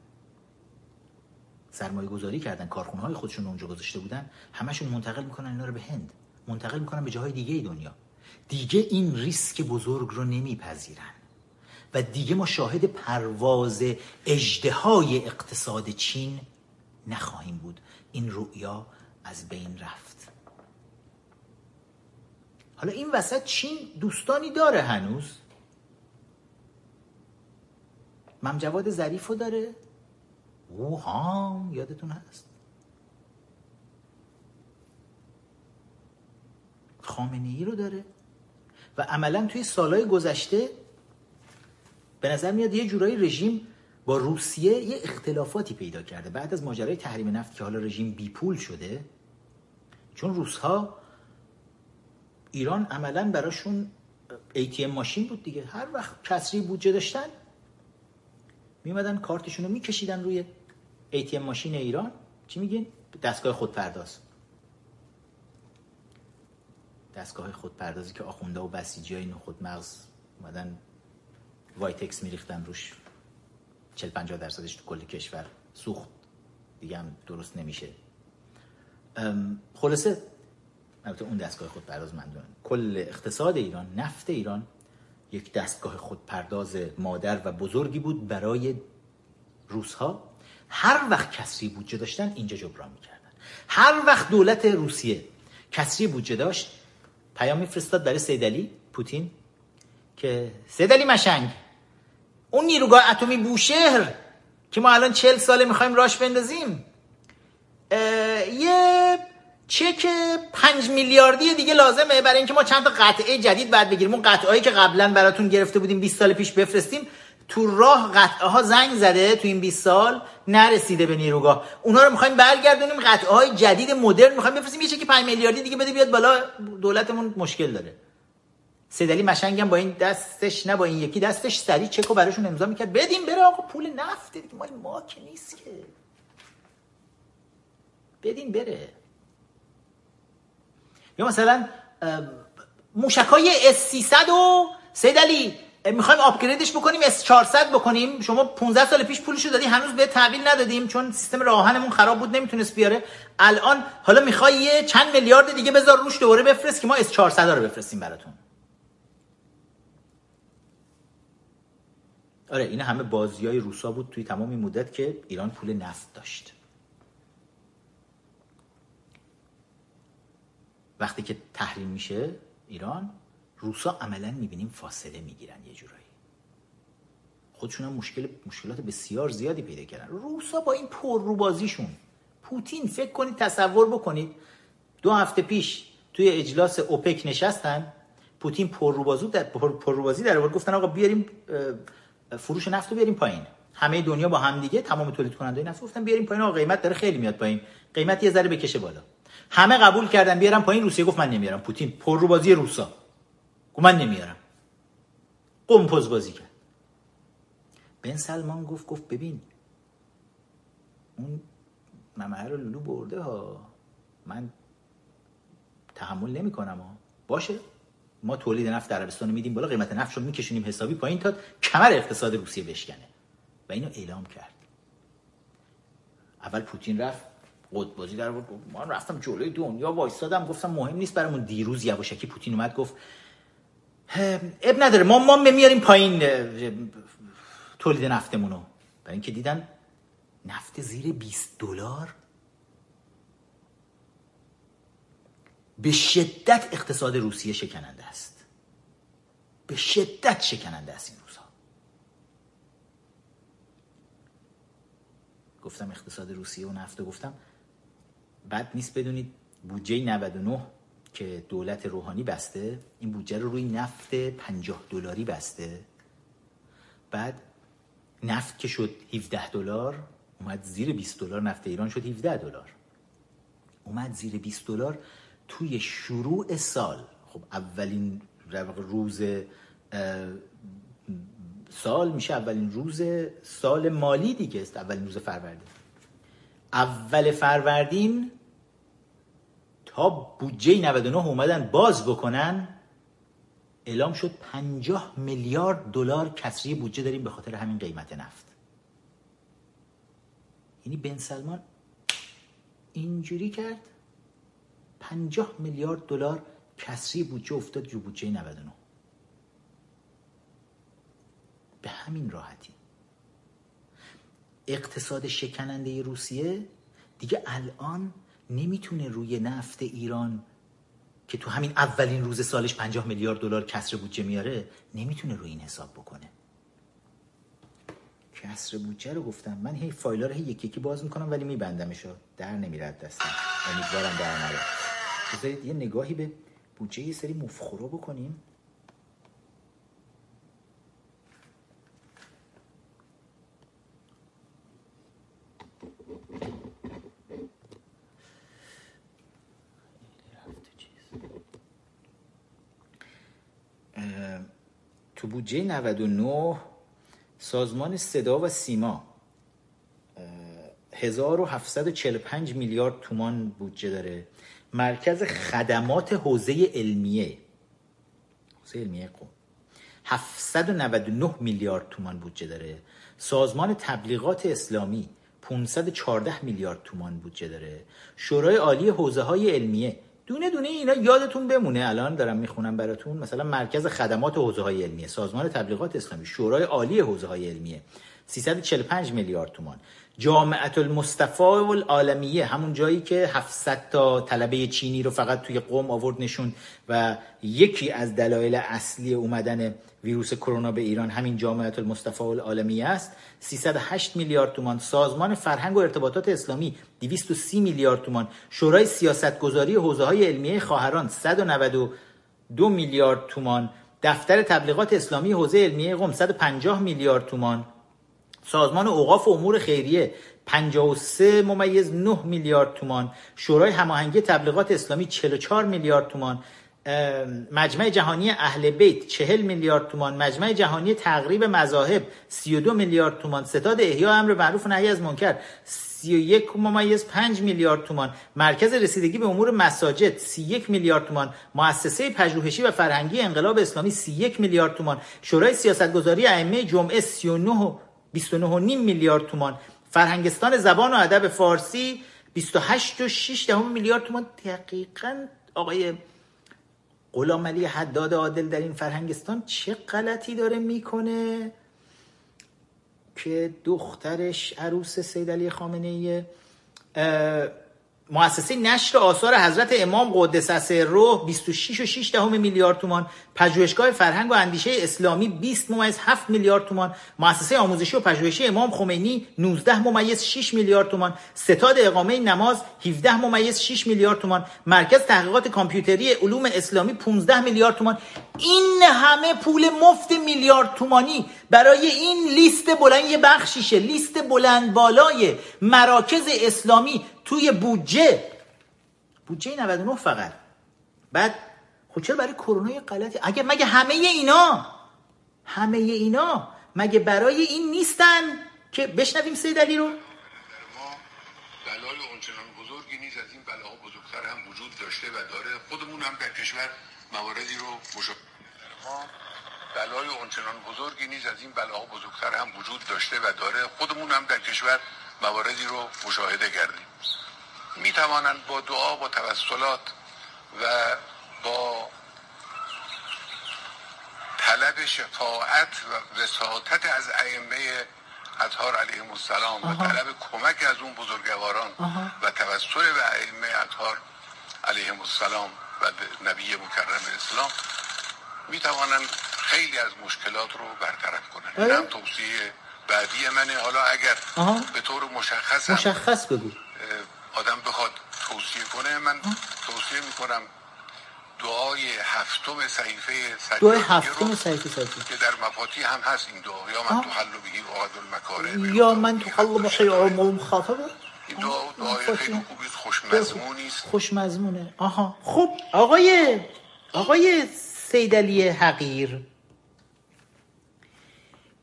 سرمایه گذاری کردن کارخونه های خودشون اونجا گذاشته بودن همشون منتقل می‌کنن اینا رو به هند. منتقل می‌کنن به جاهای دیگه دنیا. دیگه این ریسک بزرگ رو نمیپذیرن. و دیگه ما شاهد پرواز اجدهای اقتصاد چین نخواهیم بود. این رؤیا از بین رفت. حالا این وسط چین دوستانی داره هنوز؟ ممجواد ظریف رو داره؟ اوهام یادتون هست خامنه ای رو داره و عملا توی سالهای گذشته به نظر میاد یه جورایی رژیم با روسیه یه اختلافاتی پیدا کرده بعد از ماجرای تحریم نفت که حالا رژیم بیپول شده چون روسها ایران عملا براشون ATM ماشین بود دیگه هر وقت کسری بودجه داشتن میمدن کارتشون رو میکشیدن روی ATM ماشین ایران چی میگین؟ دستگاه خودپرداز. دستگاه خودپردازی که آخونده و بسیجی های خود مغز اومدن وایتکس میریختن روش. 40 50 درصدش تو کل کشور سوخت. دیگه هم درست نمیشه. خلاصه البته اون دستگاه خودپرداز من کل اقتصاد ایران نفت ایران یک دستگاه خودپرداز مادر و بزرگی بود برای روسها. هر وقت کسری بودجه داشتن اینجا جبران می‌کردن. هر وقت دولت روسیه کسری بودجه داشت پیام میفرستاد برای سیدلی پوتین که سیدلی مشنگ اون نیروگاه اتمی بوشهر که ما الان چل ساله می‌خوایم راش بندازیم یه چک پنج میلیاردی دیگه لازمه برای اینکه ما چند تا قطعه جدید بعد بگیریم. اون قطعه که قبلا براتون گرفته بودیم 20 سال پیش بفرستیم تو راه قطعه ها زنگ زده تو این 20 سال نرسیده به نیروگاه. اونا رو می‌خوایم برگردونیم قطعه های جدید مدرن می‌خوایم بفرستیم. یه چکی 5 میلیاردی دیگه بده بیاد بالا دولتمون مشکل داره. سیدلی مشنگم با این دستش نه با این یکی. دستش سری چکو براشون امضا می‌کرد. بدیم بره آقا پول نفت دیگه. مال ما که نیست که. بدین بره. یا مثلا موشکای S300 و سید علی. می‌خوایم upgrade ش بکنیم S 400 بکنیم. شما 15 سال پیش پولشو دادی هنوز به تحویل ندادیم چون سیستم راهنمون خراب بود نمی‌تونست بیاره. الان حالا می‌خوای یه چند میلیارد دیگه بذار روش دوباره بفرست که ما S 400 رو بفرستیم براتون. آره این همه بازی های روسا بود توی تمام این مدت که ایران پول نفت داشت. وقتی که تحریم میشه ایران روسا عملا می‌بینیم فاصله می‌گیرن یه جورایی. خودشون هم مشکل مشکلات بسیار زیادی پیدا کردن. روسا با این پر روبازیشون پوتین فکر کنید تصور بکنید. دو هفته پیش توی اجلاس اوپک نشستن. پوتین پر روبازی در پر روبازی در گفتن آقا بیاریم فروش نفت رو بیاریم پایین. همه دنیا با هم دیگه تمام تولید کننده نفت. گفتن بیاریم پایین. آقا قیمت داره خیلی میاد پایین. قیمت یه ذره بکشه بالا. همه قبول کردن بیارم پایین. روسیه گفت من نمیارم. پوتین پر روبازی روسا. من نمیارم. قمپز بازی کرد. بن سلمان گفت گفت ببین اون ممه رو لولو برده ها. من تحمل نمی کنم ها. باشه. ما تولید نفت در عربستان میدیم بالا قیمت نفت رو میکشونیم حسابی پایین تا کمر اقتصاد روسیه بشکنه. و اینو اعلام کرد. اول پوتین رفت قطبازی در بود ما رفتم جلوی دنیا وایستادم گفتم مهم نیست برامون دیروز یواشکی پوتین اومد گفت اب نداره. ما ما میاریم پایین تولید نفتمونو. برای اینکه دیدن نفت زیر 20 دلار؟ به شدت اقتصاد روسیه شکننده است. به شدت شکننده است این روزها گفتم اقتصاد روسیه و نفت گفتم. بد نیست بدونید بودجه 99 که دولت روحانی بسته این بودجه رو روی نفت 50 دلاری بسته. بعد نفت که شد 17 دلار اومد زیر 20 دلار نفت ایران شد 17 دلار. اومد زیر 20 دلار توی شروع سال. خب اولین روز سال میشه اولین روز سال مالی دیگه است اولین روز فروردین. اول فروردین بودجه 99 اومدن باز بکنن. اعلام شد 50 میلیارد دلار کسری بودجه داریم به خاطر همین قیمت نفت. یعنی بن سلمان اینجوری کرد. 50 میلیارد دلار کسری بودجه افتاد رو بودجه 99 به همین راحتی. اقتصاد شکننده روسیه دیگه الان نمی‌تونه روی نفت ایران که تو همین اولین روز سالش 50 میلیارد دلار کسر بودجه میاره نمی‌تونه روی این حساب بکنه. کسر بودجه رو گفتم. من هی فایلا رو هی یکی یکی باز می‌کنم ولی میبندمش در نمیرد دستم. امیدوارم در نره بذارید یه نگاهی به بودجه یه سری مفخورا بکنیم. تو بودجه 99 سازمان صدا و سیما 1745 میلیارد تومان بودجه داره. مرکز خدمات حوزه علمیه حوزه علمیه قوم 799 میلیارد تومان بودجه داره. سازمان تبلیغات اسلامی 514 میلیارد تومان بودجه داره. شورای عالی حوزه های علمیه دونه دونه اینا یادتون بمونه. الان دارم می‌خونم براتون. مثلا مرکز خدمات حوزه های علمیه سازمان تبلیغات اسلامی شورای عالی حوزه های علمیه 345 میلیارد تومان. جامعه المصطفى العالمیه همون جایی که 700 تا طلبه چینی رو فقط توی قوم آورد نشون و یکی از دلایل اصلی اومدن ویروس کرونا به ایران همین جامعه المصطفى العالمیه است. 308 میلیارد تومان سازمان فرهنگ و ارتباطات اسلامی 230 میلیارد تومان شورای سیاستگذاری حوزه های علمیه خواهران 192 میلیارد تومان دفتر تبلیغات اسلامی حوزه علمیه قم 150 میلیارد تومان سازمان اوقاف و امور خیریه 53 ممیز 9 میلیارد تومان شورای هماهنگی تبلیغات اسلامی 44 میلیارد تومان مجمع جهانی اهل بیت 40 میلیارد تومان مجمع جهانی تقریب مذاهب 32 میلیارد تومان ستاد احیا امر معروف و نهی از منکر 31 ممیز 5 میلیارد تومان مرکز رسیدگی به امور مساجد 31 میلیارد تومان مؤسسه پژوهشی و فرهنگی انقلاب اسلامی 31 میلیارد تومان شورای سیاستگذاری ائمه جمعه 39 29 میلیارد تومان. فرهنگستان زبان و ادب فارسی 28 و 6 میلیارد تومان. دقیقا آقای غلام علی حداد عادل در این فرهنگستان چه غلطی داره می‌کنه که دخترش عروس سید علی خامنه مؤسسه نشر آثار حضرت امام قدس روح 26 و 6 دهم میلیارد تومان پژوهشگاه فرهنگ و اندیشه اسلامی 20 ممیز 7 میلیارد تومان مؤسسه آموزشی و پژوهشی امام خمینی 19 ممیز 6 میلیارد تومان ستاد اقامه نماز 17 ممیز 6 میلیارد تومان مرکز تحقیقات کامپیوتری علوم اسلامی 15 میلیارد تومان. این همه پول مفت میلیارد تومانی برای این لیست بلند یه بخشیشه لیست بلند بالای مراکز اسلامی توی بودجه. بودجه 99 فقط. بعد خب چرا برای کرونا یه غلطی؟ اگه مگه همه اینا همه اینا مگه برای این نیستن که بشنویم سید علی رو؟ بلای اونچنان بزرگی نیست از این بلاها بزرگتر هم وجود داشته و داره. خودمون هم در کشور مواردی رو مشاهده ما بلای اونچنان بزرگی نیست از این بلاها بزرگتر هم وجود داشته و داره. خودمون هم در کشور مواردی رو مشاهده کردیم. می توانند با دعا با توسلات و با طلب شفاعت و وساطت از ائمه اطهار علیهم السلام و طلب کمک از اون بزرگواران و توسل به ائمه اطهار علیهم السلام و نبی مکرم اسلام می توانند خیلی از مشکلات رو برطرف کنند. این هم توصیه بعدی منه. حالا اگر به طور مشخص مشخص بگو. آدم بخواد توصیه کنه من توصیه می‌کنم دعای هفتم صحیفه دعای هفتم صحیفه صحیفه که در مفاتی هم هست این دعا. یا من تحل بهی عقد المکاره. یا من تحل بهی عقد المخاطبه این دعا دعای خیلی خوبی خوشمزمونی است. خوشمزمونه. آها. خب آقای آقای سیدلی حقیر.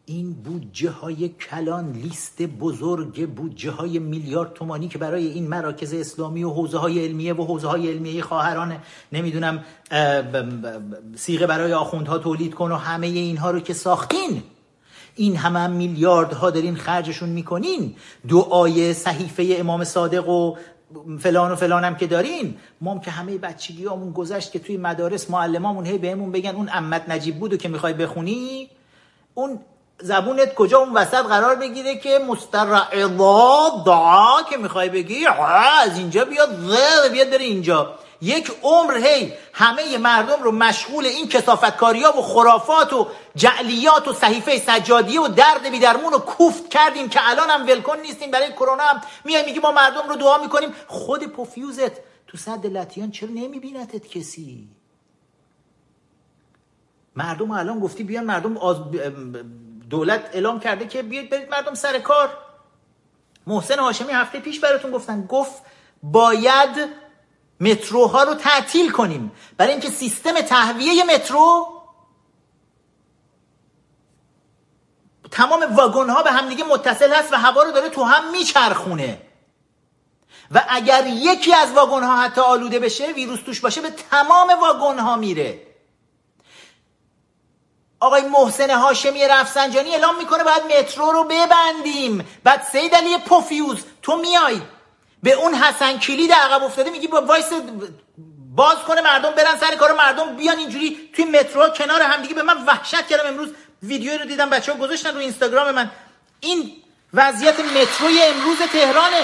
این بودجه های کلان لیست بزرگ بودجه های میلیارد تومانی که برای این مراکز اسلامی و حوزه های علمیه و حوزه های علمیه خواهران نمی‌دونم سیغه برای آخوندها تولید کن و همه اینها رو که ساختین. این همه هم میلیاردها دارین خرجشون می‌کنین. دعای صحیفه امام صادق و فلان و فلان هم که دارین ما که همه بچگی همون گذشت که توی مدارس معلمامون هی بهمون بگن اون امت نجیب بود که می‌خوای بخونی؟ اون زبونت کجا؟ اون وسط قرار بگیره که مسترعضا دعا که می‌خوای بگی از اینجا بیاد غیر بیاد بره اینجا. یک عمر هی همه مردم رو مشغول این کسافتکاری ها و خرافات و جعلیات و صحیفه سجادیه و درد بیدرمون رو کوفت کردیم که الان هم ولکن نیستیم برای کرونا هم. میای میگی ما مردم رو دعا می‌کنیم. خود پوفیوزت تو صد لطیان چرا نمیبینتت کسی؟ مردم الان گفتی بیان مردم آز... دولت اعلام کرده که بیاید برید مردم سر کار. محسن هاشمی هفته پیش براتون گفتن. گفت باید متروها رو تعطیل کنیم. برای اینکه سیستم تهویه مترو تمام واگن ها به همدیگه متصل هست و هوا رو داره تو هم میچرخونه. و اگر یکی از واگن ها حتی آلوده بشه ویروس توش باشه به تمام واگن ها میره. آقای محسن هاشمی رفسنجانی اعلام می‌کنه باید مترو رو ببندیم. بعد سید علی پوفیوز تو میای. به اون حسن کلید عقب افتاده میگی با وایس باز کنه مردم برن سر کار مردم بیان اینجوری توی مترو کنار همدیگه به من وحشت کردم امروز. ویدیو رو دیدم بچه ها گذاشتن رو اینستاگرام من. این وضعیت متروی امروز تهرانه.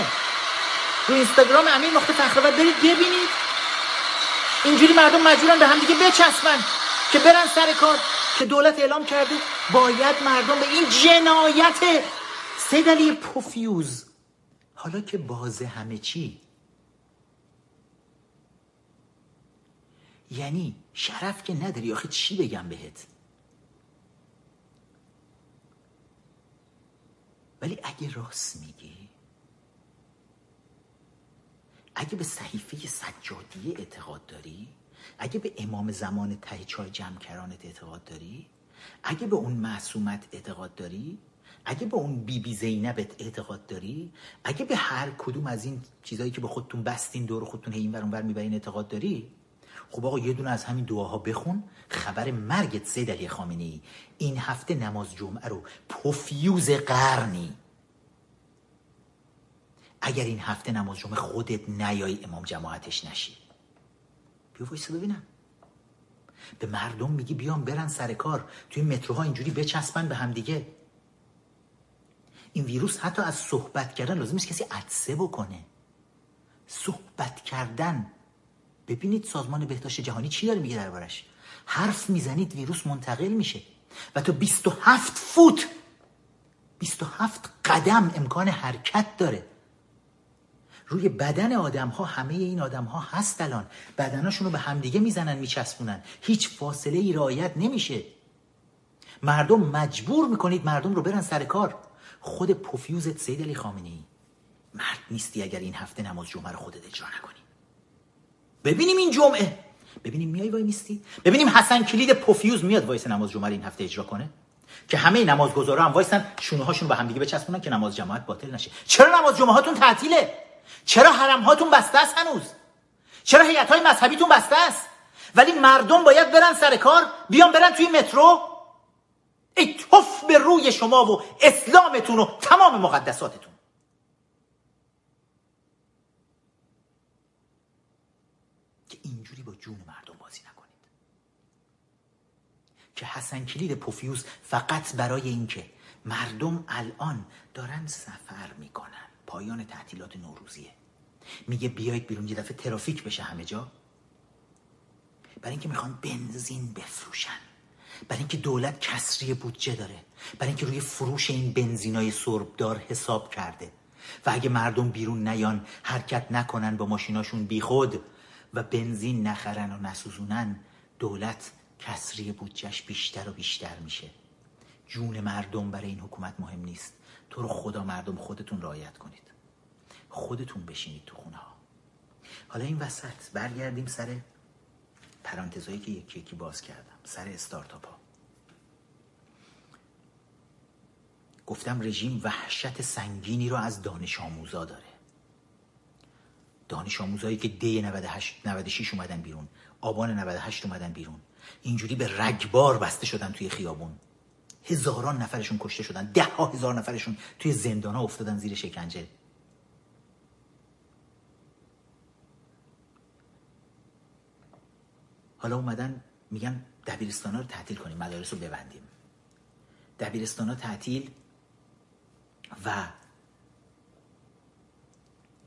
رو اینستاگرام امیر نقطه فخرآور برید ببینید. اینجوری مردم مجبورن به همدیگه بچسبن که برن سر کار. که دولت اعلام کرده باید مردم به این جنایت سیدلی پوفیوز حالا که بازه همه چی. یعنی شرف که نداری آخه چی بگم بهت؟ ولی اگه راست میگی اگه به صحیفه سجادیه اعتقاد داری اگه به امام زمان ته چای جمع کرانت اعتقاد داری اگه به اون معصومت اعتقاد داری اگه به اون بیبی بی زینبت اعتقاد داری اگه به هر کدوم از این چیزایی که به خودتون بستین دور خودتون این ور اونور می‌برین اعتقاد داری خب آقا یه دونه از همین دعاها بخون خبر مرگت سید علی خامنه ای این هفته نماز جمعه رو پفیوز قرنی. اگر این هفته نماز جمعه خودت نیای امام جماعتش نشی. بیا وایسا ببینم. به مردم میگی بیام برن سر کار توی متروها اینجوری بچسبن به همدیگه. این ویروس حتی از صحبت کردن لازم نیست کسی عدسه بکنه. صحبت کردن. ببینید سازمان بهداشت جهانی چی داره میگه دربارش. حرف می‌زنید ویروس منتقل میشه. و تا 27 فوت 27 قدم امکان حرکت داره. روی بدن آدم ها همه این آدم ها هست الان. بدناشون رو به همدیگه می‌زنن میچسبونن. هیچ فاصله ای رعایت نمیشه. مردم مجبور می‌کنید مردم رو برن سر کار. خود پوفیوزت سید علی خامنه ای مرد نیستی اگر این هفته نماز جمعه رو خودت اجرا نکنی. ببینیم این جمعه. ببینیم میای وای میستی؟ ببینیم حسن کلید پوفیوز میاد وایس نماز جمعه این هفته اجرا کنه؟ که همه نمازگزارا هم وایسن شونه هاشون به همدیگه بچسبونن که نماز جماعت باطل نشه. چرا نماز جمعه هاتون تعطیله؟ چرا حرم هاتون بسته است هنوز؟ چرا هیئت های مذهبیتون بسته است؟ ولی مردم باید برن سر کار بیان برن توی مترو ای توف به روی شما و اسلامتون و تمام مقدساتتون. که اینجوری با جون مردم بازی نکنید. که حسن کلید پوفیوز فقط برای اینکه مردم الان دارن سفر می‌کنن. پایان تعطیلات نوروزیه. میگه بیایید بیرون یه دفعه ترافیک بشه همه جا. برای اینکه می‌خوان بنزین بفروشن. برای اینکه دولت کسری بودجه داره. برای اینکه روی فروش این بنزینای سربدار حساب کرده. و اگه مردم بیرون نیان حرکت نکنن با ماشیناشون بیخود و بنزین نخرن و نسوزونن دولت کسری بودجهش بیشتر و بیشتر میشه. جون مردم برای این حکومت مهم نیست. تو رو خدا مردم خودتون رعایت کنید. خودتون بشینید تو خونه ها حالا این وسط برگردیم سر پرانتزایی که یکی یکی باز کردم. سر استارتاپ ها گفتم رژیم وحشت سنگینی رو از دانش آموزا داره. دانش آموزایی که دی 98 96 اومدن بیرون آبان 98 اومدن بیرون. اینجوری به رگبار بسته شدن توی خیابون. هزاران نفرشون کشته شدن. ده ها هزار نفرشون توی زندان ها افتادن زیر شکنجه. حالا اومدن میگن دبیرستان رو تعطیل کنیم مدارس رو ببندیم. دبیرستان ها تعطیل و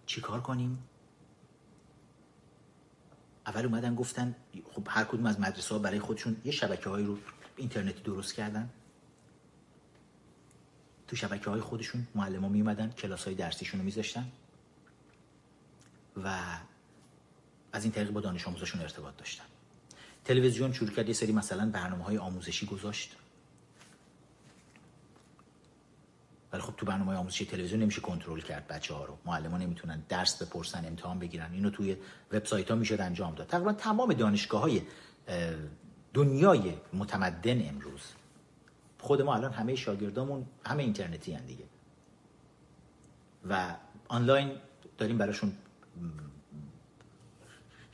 چیکار کنیم؟ اول اومدن گفتن خب هر کدوم از مدرسه ها برای خودشون یه شبکه هایی رو اینترنتی درست کردن. تو شبکه های خودشون معلم ها می اومدن کلاس های درسیشون رو میذاشتن و از این طریق با دانش آموزشون ارتباط داشتن. تلویزیون شروع کرد یه سری مثلا برنامه های آموزشی گذاشت. ولی خب تو برنامه های آموزشی تلویزیون نمیشه کنترل کرد بچه ها رو. ها نمی‌تونن درس بپرسن امتحان بگیرن. اینو توی وبسایت ها می‌شد انجام داد. تقریبا تمام دانشگاه های دنیای متمدن امروز. خود ما الان همه شاگردامون همه اینترنتی هن دیگه. و آنلاین داریم براشون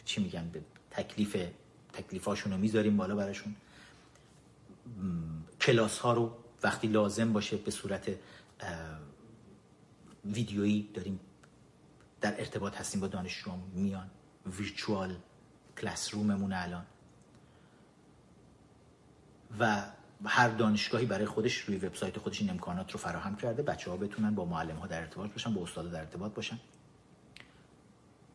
چی میگن به تکلیف تکلیفاشون رو می‌ذاریم بالا براشون. کلاس ها رو وقتی لازم باشه به صورت ویدیویی داریم در ارتباط هستیم با دانشجویان میان. ویرچوال کلاس روممون الان. و هر دانشگاهی برای خودش روی وبسایت خودش این امکانات رو فراهم کرده. بچه ها بتونن با معلم ها در ارتباط باشن با استاد در ارتباط باشن.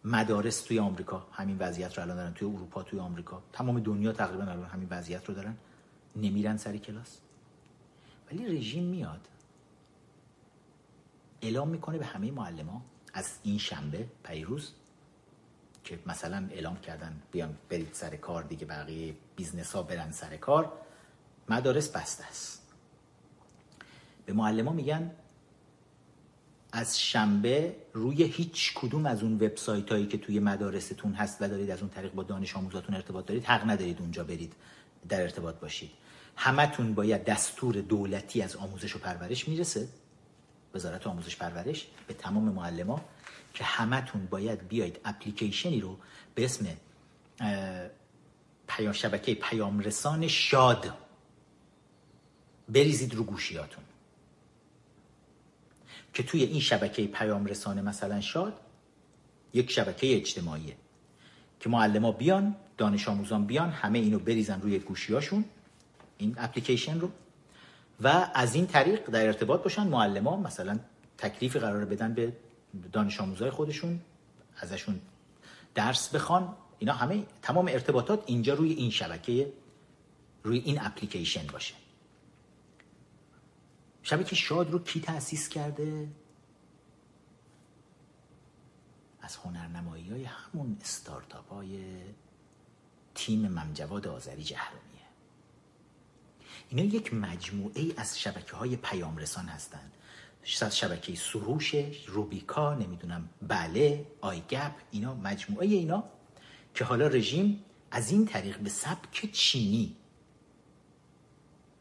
مدارس توی آمریکا. همین وضعیت رو الان دارن. توی اروپا توی آمریکا. تمام دنیا تقریبا الان همین وضعیت رو دارن. نمیرن سر کلاس. ولی رژیم میاد. اعلام می‌کنه به همه ها از این شنبه پریروز که مثلا اعلام کردن بیان برید سر کار دیگه بقیه business ها برن سر کار. مدارس بسته است. به بچه ها میگن از شنبه روی هیچ کدوم از اون وبسایت هایی که توی مدارستون هست و دارید از اون طریق با دانش آموزاتون ارتباط دارید حق ندارید اونجا برید در ارتباط باشید. همتون باید دستور دولتی از آموزش و پرورش می‌رسه وزارت آموزش پرورش به تمام معلما که همتون باید بیاید اپلیکیشنی رو به اسم پیام شبکه پیام رسان شاد بریزید رو گوشیاتون. که توی این شبکه پیام رسانه مثلا شاد یک شبکه اجتماعیه که معلما بیان دانش آموزان بیان همه اینو بریزن روی گوشیاشون این اپلیکیشن رو و از این طریق در ارتباط باشن معلما مثلا تکلیفی قرار بدن به دانش آموزای خودشون ازشون درس بخوان اینا همه تمام ارتباطات اینجا روی این شبکه روی این اپلیکیشن باشه. شبکه شاد رو کی تأسیس کرده؟ از هنرنمایی های همون استارتاپ های تیم ممجواد آذری جهرومیه. اینا یک مجموعه از شبکه های پیام رسان هستند شبکه سروش روبیکا نمی‌دونم بله آیگپ اینا مجموعه اینا که حالا رژیم از این طریق به سبک چینی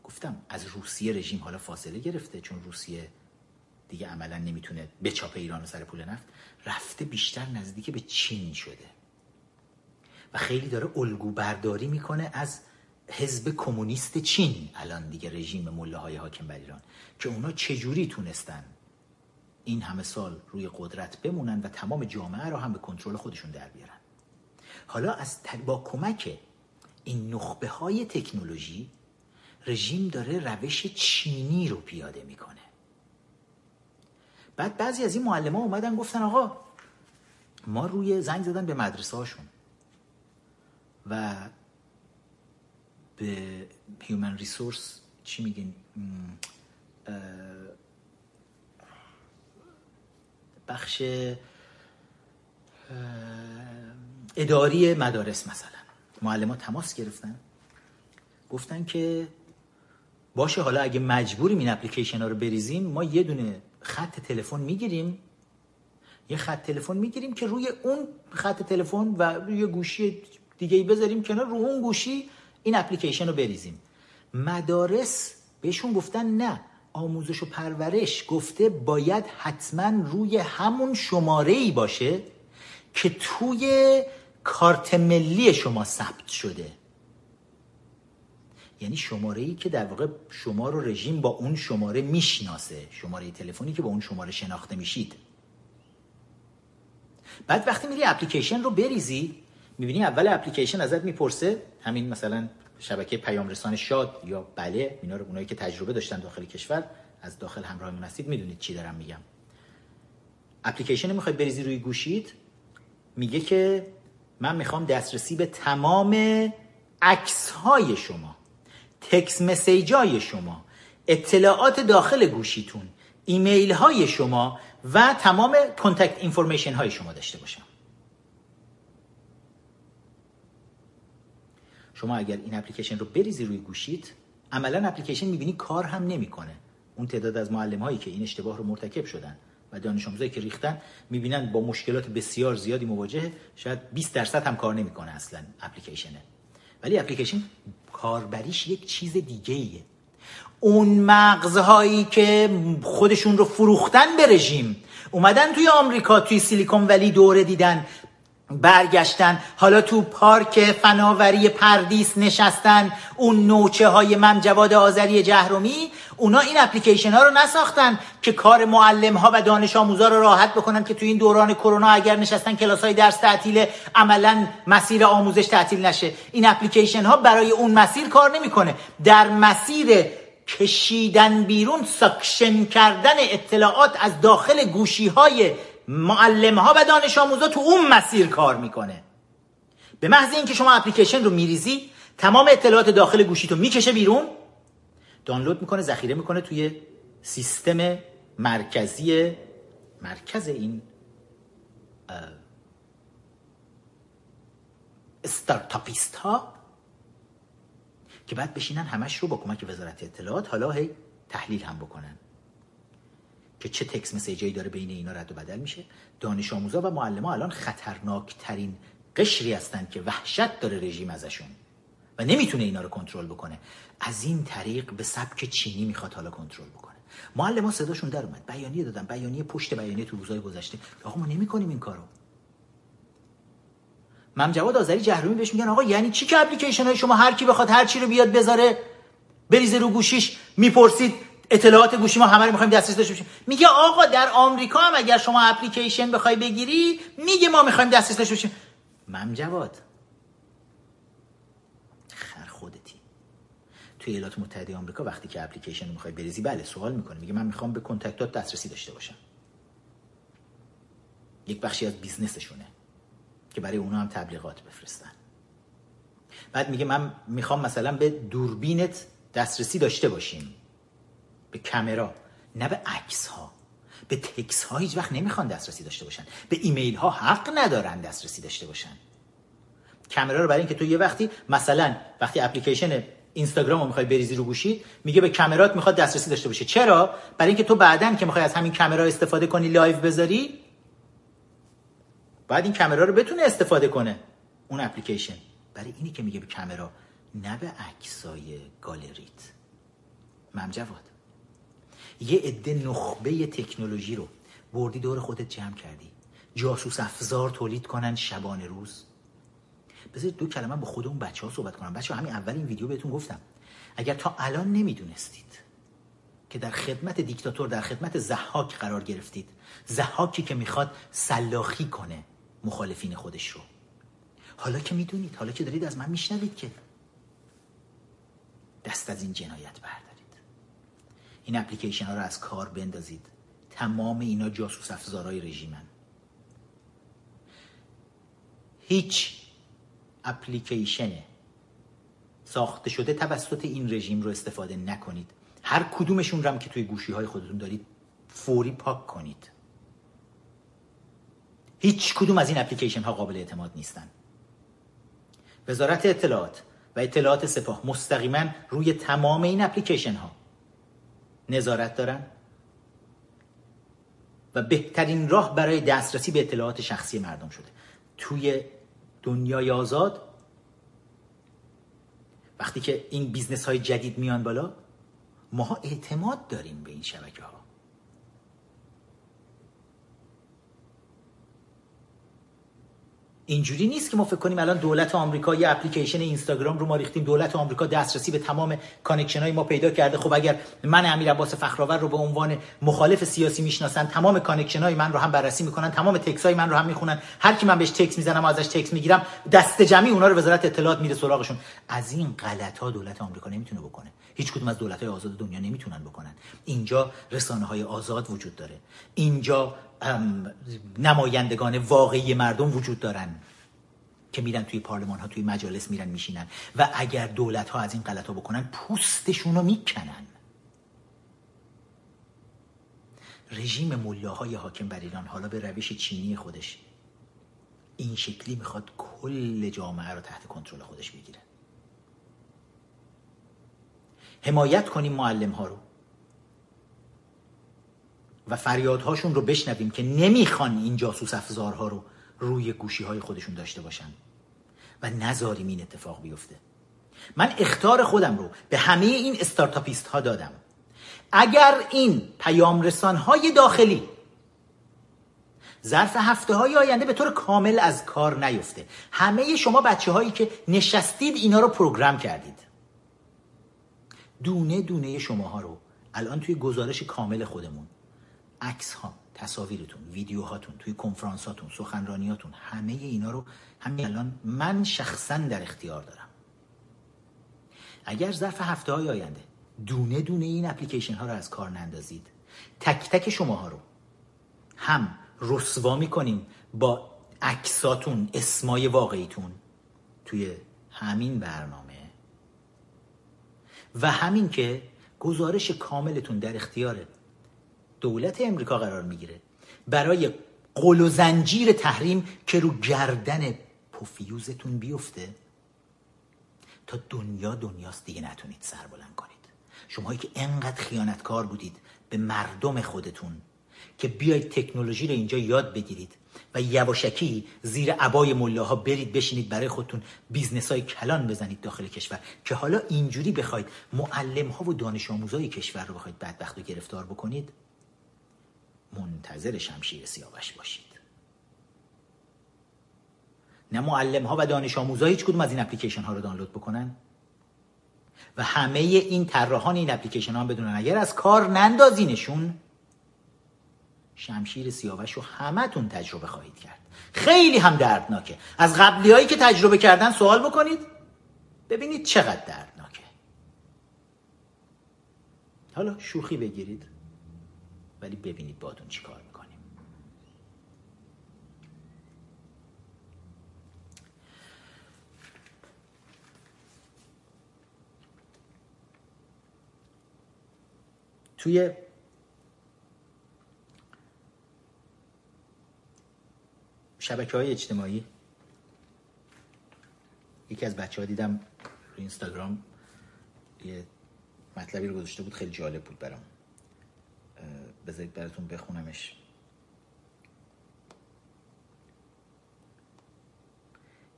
گفتم از روسیه رژیم حالا فاصله گرفته چون روسیه دیگه عملا نمی‌تونه به چاپ ایران و سر پول نفت رفته بیشتر نزدیک به چین شده. و خیلی داره الگو برداری می‌کنه از حزب کمونیست چین الان دیگه رژیم مله های حاکم بر ایران که اونا چجوری تونستن این همه سال روی قدرت بمونن و تمام جامعه رو هم به کنترل خودشون در بیارن. حالا از با کمک این نخبه های تکنولوژی رژیم داره روش چینی رو پیاده می‌کنه. بعد بعضی از این معلم ها اومدن گفتن آقا ما روی زنگ زدن به مدرسه هاشون و به هیومن ریسورس چی میگن بخش اداری مدارس مثلا. معلم تماس گرفتن. گفتن که باشه حالا اگه مجبوریم این اپلیکیشن ها رو بریزیم ما یه دونه خط تلفن می‌گیریم. یه خط تلفن می‌گیریم که روی اون خط تلفن و روی گوشی دیگه بذاریم کنار رو اون گوشی این اپلیکیشن رو بریزیم. مدارس بهشون گفتن نه آموزش و پرورش گفته باید حتما روی همون شماره ای باشه که توی کارت ملی شما ثبت شده. یعنی شماره ای که در واقع شما رو رژیم با اون شماره می‌شناسه. شماره تلفنی که با اون شماره شناخته میشید. بعد وقتی میری اپلیکیشن رو بریزی می‌بینی اول اپلیکیشن ازت می‌پرسه همین مثلا شبکه پیام رسان شاد یا بله اینا رو اونایی که تجربه داشتن داخل کشور از داخل همراهمون هستید می‌دونید چی دارم میگم. اپلیکیشن می‌خوای بریزی روی گوشیت میگه که من می‌خوام دسترسی به تمام عکس های شما. text message های شما اطلاعات داخل گوشیتون ایمیل های شما و تمام contact information های شما داشته باشم. شما اگر این اپلیکیشن رو بریزی روی گوشیت عملا اپلیکیشن می‌بینی کار هم نمی‌کنه. اون تعداد از معلم هایی که این اشتباه رو مرتکب شدن و دانش آموزایی که ریختن می‌بینن با مشکلات بسیار زیادی مواجه شاید 20 درصد هم کار نمی‌کنه اصلا اپلیکیشنه. ولی اپلیکیشن کاربریش یک چیز دیگه ایه اون مغزهایی که خودشون رو فروختن به رژیم اومدن توی آمریکا توی سیلیکون ولی دوره دیدن. برگشتن. حالا تو پارک فناوری پردیس نشستن. اون نوچه های ممجواد آذری جهرومی اونا این اپلیکیشن ها رو نساختن که کار معلم ها و دانش آموزا رو راحت بکنن که تو این دوران کرونا اگر نشستن کلاس های درس تعطیل عملا مسیر آموزش تعطیل نشه. این اپلیکیشن ها برای اون مسیر کار نمی‌کنه. در مسیر کشیدن بیرون suction کردن اطلاعات از داخل گوشی های معلم ها و دانش آموزا تو اون مسیر کار می‌کنه. به محض اینکه شما اپلیکیشن رو میریزی تمام اطلاعات داخل گوشی تو می‌کشه بیرون. دانلود می‌کنه ذخیره می‌کنه توی سیستم مرکزی مرکز این استارتاپیست ها که بعد بشینن همش رو با کمک وزارت اطلاعات حالا هی تحلیل هم بکنن. که چه تکس مسیجایی داره بین اینا رد و بدل میشه. دانش آموزا و معلم الان خطرناک ترین قشری هستند که وحشت داره رژیم ازشون و نمی‌تونه اینا رو کنترل بکنه. از این طریق به سبک چینی می‌خواد حالا کنترل بکنه. معلم ها صداشون در اومد. بیانیه دادن بیانیه پشت بیانیه تو روزهای گذشته. آقا ما نمی‌کنیم این کارو. مم جواد آذری جهرومی بهش میگن آقا یعنی چی که اپلیکیشن های شما هر کی بخواد هر چی رو بیاد بذاره؟ بریزه رو گوشیش می‌پرسید اطلاعات گوشی ما همه رو می‌خوایم دسترسی داشته باشیم. میگه آقا در آمریکا هم اگر شما اپلیکیشن بخوای بگیری میگه ما می‌خوایم دسترسی داشته باشیم. مم جواد. خر خودتی. توی ایالات متحده آمریکا وقتی که اپلیکیشن می‌خوای بریزی بله سوال می‌کنه. میگه من می‌خوام به کنتکتات دسترسی داشته باشم. یک بخشی از بیزنسشونه که برای اونا هم تبلیغات بفرستن. بعد میگه من می‌خوام مثلا به دوربینت دسترسی داشته باشیم. به کامرا نه به عکس ها به تکس ها هیچ وقت نمی‌خوان دسترسی داشته باشن. به ایمیل ها حق ندارن دسترسی داشته باشن. کامرا رو برای اینکه تو یه وقتی مثلا وقتی اپلیکیشن اینستاگرام رو می‌خوای بریزی رو گوشی میگه به کامرات می‌خواد دسترسی داشته باشه. چرا؟ برای اینکه تو بعدن که می‌خوای از همین کامرا استفاده کنی live بذاری باید این کامرا رو بتونه استفاده کنه. اون اپلیکیشن. برای اینی که میگه به کامرا نه به عکسای گالریت. مم جواد یه عده نخبه تکنولوژی رو بردی دور خودت جمع کردی. جاسوس افزار تولید کنن شبانه روز. بذارید دو کلمه با خود اون بچه ها صحبت کنم. بچه همین اول این ویدیو بهتون گفتم. اگر تا الان نمی‌دونستید که در خدمت دیکتاتور در خدمت زحاک قرار گرفتید زحاکی که می‌خواد سلاخی کنه مخالفین خودش رو. حالا که می‌دونید حالا که دارید از من میشنوید که دست از این جنایت بردارید. این اپلیکیشن ها رو از کار بندازید. تمام اینا جاسوس افزارهای رژیمن. هیچ اپلیکیشن ساخته شده توسط این رژیم رو استفاده نکنید. هر کدومشون رو هم که توی گوشی های خودتون دارید فوری پاک کنید. هیچ کدوم از این اپلیکیشن ها قابل اعتماد نیستن. وزارت اطلاعات و اطلاعات سپاه مستقیما روی تمام این اپلیکیشن ها نظارت دارن و بهترین راه برای دسترسی به اطلاعات شخصی مردم شده. توی دنیای آزاد وقتی که این business های جدید میان بالا ماها اعتماد داریم به این شبکه ها اینجوری نیست که ما فکر کنیم الان دولت آمریکا یه اپلیکیشن اینستاگرام رو ما ریختیم دولت آمریکا دسترسی به تمام connection های ما پیدا کرده. خب اگر من امیر عباس فخرآور رو به عنوان مخالف سیاسی می‌شناسن تمام connection های من رو هم بررسی می‌کنن تمام تکس های من رو هم می‌خونن. هر کی من بهش تکس می‌زنم و ازش تکس می‌گیرم دست جمعی اونا رو وزارت اطلاعات میره سراغشون. از این غلط ها دولت آمریکا نمی‌تونه بکنه. هیچ کدوم از دولت های آزاد دنیا نمی‌تونن بکنن. اینجا رسانه های آزاد وجود داره. اینجا نمایندگان واقعی مردم وجود دارن که میرن توی پارلمان ها توی مجالس میرن میشینن. و اگر دولت ها از این غلط ها بکنن پوستشون رو می‌کنن. رژیم ملاهای حاکم بر ایران حالا به روش چینی خودش این شکلی می‌خواد کل جامعه رو تحت کنترل خودش بگیره. حمایت کنیم معلم ها رو. و فریادهاشون رو بشنویم که نمی‌خوان این جاسوس افزارها رو روی گوشی های خودشون داشته باشن. و نذاریم این اتفاق بیفته. من اختار خودم رو به همه این استارتاپیست ها دادم. اگر این پیام رسان های داخلی ظرف هفته های آینده به طور کامل از کار نیفته همه شما بچه هایی که نشستید اینا رو پروگرام کردید. دونه دونه شماها رو الان توی گزارش کامل خودمون عکس ها تصاویرتون ویدیوهاتون توی کنفرانس هاتون سخنرانیاتون همه اینا رو همین الان من شخصا در اختیار دارم. اگر ظرف هفته های آینده دونه دونه این اپلیکیشن ها رو از کار نندازید تک تک شماها رو هم رسوا می‌کنیم با عکساتون اسمای واقعیتون توی همین برنامه. و همین که گزارش کاملتون در اختیار دولت امریکا قرار می‌گیره. برای قل و زنجیر تحریم که رو گردن پوفیوزتون بیفته. تا دنیا دنیاست دیگه نتونید سر بلند کنید. شماهایی که انقدر خیانتکار بودید به مردم خودتون که بیاید تکنولوژی رو اینجا یاد بگیرید و یواشکی زیر عبای ملاها برید بشینید برای خودتون business های کلان بزنید داخل کشور که حالا اینجوری بخواید معلم ها و دانش آموزای کشور رو بخواید بدبخت و گرفتار بکنید. منتظر شمشیر سیاوش باشید. نه معلم ها و دانش آموزا هیچ کدوم از این اپلیکیشن ها رو دانلود بکنن؟ و همه این طراحان این اپلیکیشن ها بدونن اگر از کار نندازینشون شمشیر سیاوش رو همتون تجربه خواهید کرد. خیلی هم دردناکه. از قبلی هایی که تجربه کردن سوال بکنید ببینید چقدر دردناکه. حالا شوخی بگیرید. ولی ببینید باتون چی کار می‌کنیم. توی شبکه های اجتماعی یکی از بچه ها دیدم روی اینستاگرام یه مطلبی رو گذاشته بود خیلی جالب بود برام. بذارید براتون بخونمش.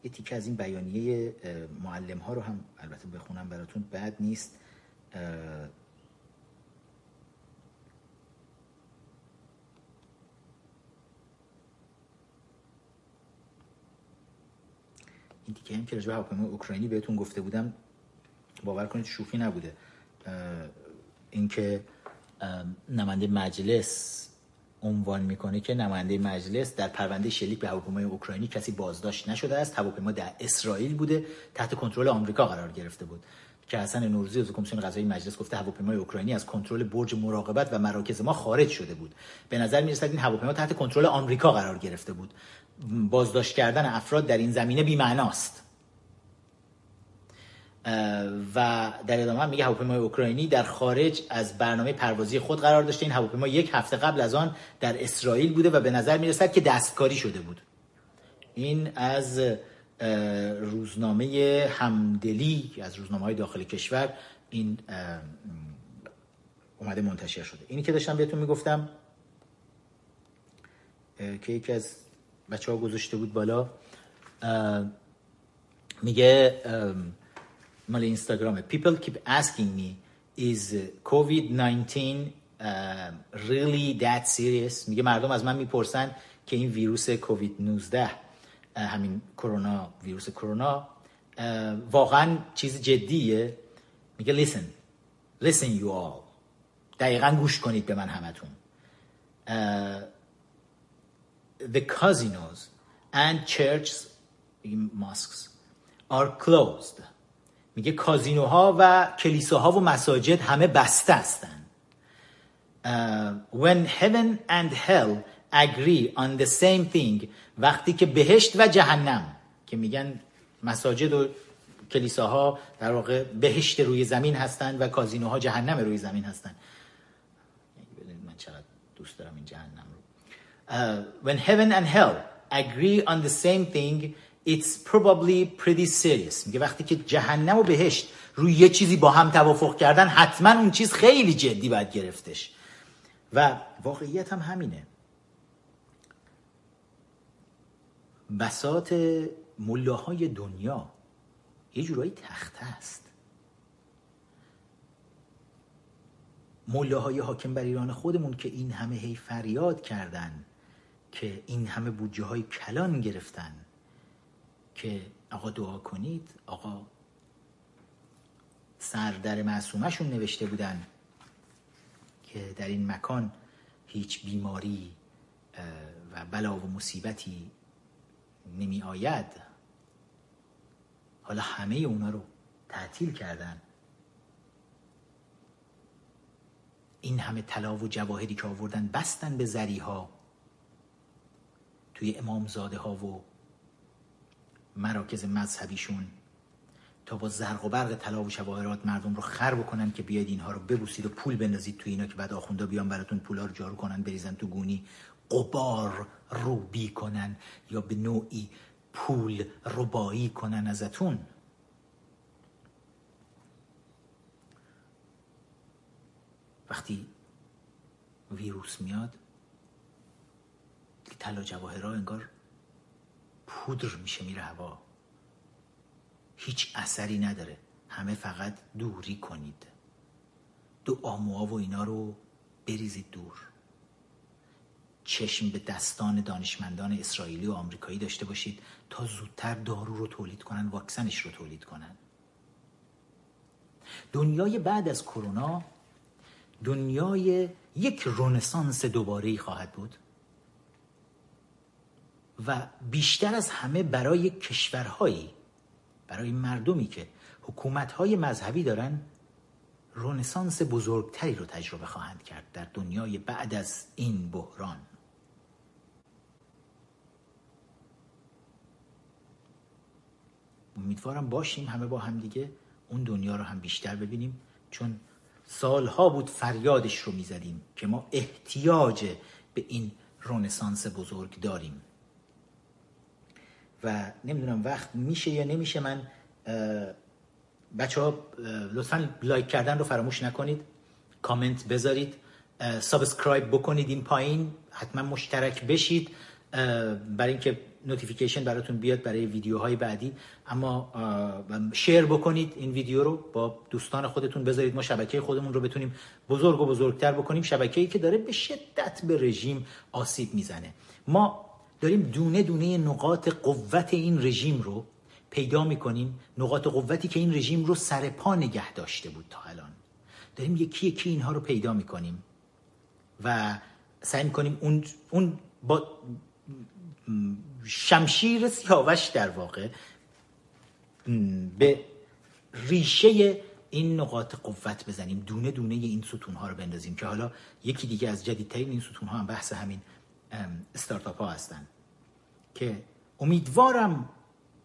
یه تیکه از این بیانیه معلم ها رو هم البته بخونم براتون. بد نیست. این تیکه هم که رجوع هواپیمای اوکراینی بهتون گفته بودم باور کنید شوخی نبوده. اینکه نماینده مجلس عنوان می‌کنه که نماینده مجلس در پرونده شلیک به هواپیمای اوکراینی کسی بازداشت نشده است. هواپیما در اسرائیل بوده تحت کنترل آمریکا قرار گرفته بود. که حسن نوروزی از کمیسیون قضایی مجلس گفته هواپیمای اوکراینی از کنترل برج مراقبت و مراکز ما خارج شده بود. به نظر می‌رسد این هواپیما تحت کنترل آمریکا قرار گرفته بود. بازداشت کردن افراد در این زمینه بی‌معناست. و در ادامه میگه هواپیمای اوکراینی در خارج از برنامه پروازی خود قرار داشته. این هواپیما یک هفته قبل از آن در اسرائیل بوده و به نظر می‌رسد که دستکاری شده بود. این از روزنامه همدلی از روزنامه های داخل کشور این اومده منتشر شده. اینی که داشتم بهتون می‌گفتم که یکی از بچه ها گذاشته بود بالا میگه مال اینستاگرامه people keep asking me is covid-19 uh, really that serious? میگه مردم از من می‌پرسن که این ویروس کووید 19 همین کرونا ویروس کرونا واقعا چیز جدیه. میگه listen listen you all. دقیقا گوش کنید به من همتون. Uh, the casinos and churches mosques are closed. میگه کازینوها و کلیساها و مساجد همه بسته هستن. Uh, when heaven and hell agree on the same thing وقتی که بهشت و جهنم که میگن مساجد و کلیساها در واقع بهشت روی زمین هستند و کازینوها جهنم روی زمین هستند من چقدر دوست دارم این جهنم رو. Uh, when heaven and hell agree on the same thing it's probably pretty serious. میگه وقتی که جهنم و بهشت روی یه چیزی با هم توافق کردن حتما اون چیز خیلی جدی باید گرفتش. و واقعیت هم همینه. بسات ملاهای دنیا یه جورایی تخته است. ملاهای حاکم بر ایران خودمون که این همه هی فریاد کردن که این همه بودجه های کلان گرفتن. که آقا دعا کنید آقا سردر معصومشون نوشته بودن که در این مکان هیچ بیماری و بلا و مصیبتی نمی آید. حالا همه اونا رو تعطیل کردن. این همه طلا و جواهری که آوردن بستن به زریها. توی امامزاده ها و مراکز مذهبیشون تا با زرق و برق طلا و شواهرات مردم رو خر بکنن که بیاید اینها رو ببوسید و پول بندازید تو اینا که بعد آخوندا بیان براتون پولا رو جارو کنن بریزن تو گونی قبار روبی کنن یا به نوعی پول ربایی کنن ازتون. وقتی ویروس میاد طلا جواهرها انگار پودر میشه میره هوا. هیچ اثری نداره. همه فقط دوری کنید. دو آموها و اینا رو بریزید دور. چشم به دستان دانشمندان اسرائیلی و آمریکایی داشته باشید تا زودتر دارو رو تولید کنن واکسنش رو تولید کنن. دنیای بعد از کرونا دنیای یک رونسانس دوباره خواهد بود. و بیشتر از همه برای کشورهایی برای مردمی که حکومتهای مذهبی دارن رونسانس بزرگتری رو تجربه خواهند کرد در دنیای بعد از این بحران. امیدوارم باشیم همه با هم دیگه اون دنیا رو هم بیشتر ببینیم چون سالها بود فریادش رو می‌زدیم که ما احتیاج به این رنسانس بزرگ داریم. و نمی‌دونم وقت میشه یا نمیشه من بچه ها لطفا لایک کردن رو فراموش نکنید. کامنت بذارید. subscribe بکنید این پایین. حتما مشترک بشید. برای اینکه نوتیفیکیشن براتون بیاد برای ویدیوهای بعدی. اما شیر بکنید این ویدیو رو. با دوستان خودتون بذارید. ما شبکه خودمون رو بتونیم بزرگ و بزرگتر بکنیم. شبکه‌ای که داره به شدت به رژیم آسیب می‌زنه. ما داریم دونه دونه نقاط قوت این رژیم رو پیدا می‌کنیم نقاط قوتی که این رژیم رو سر پا نگه داشته بود تا الان. داریم یکی یکی اینها رو پیدا می‌کنیم و سعی می‌کنیم اون, اون با شمشیر سیاوش در واقع به ریشه این نقاط قوت بزنیم. دونه دونه این ستون ها رو بندازیم که حالا یکی دیگه از جدیدترین این ستون ها هم بحث همین استارتاپ ها هستن که امیدوارم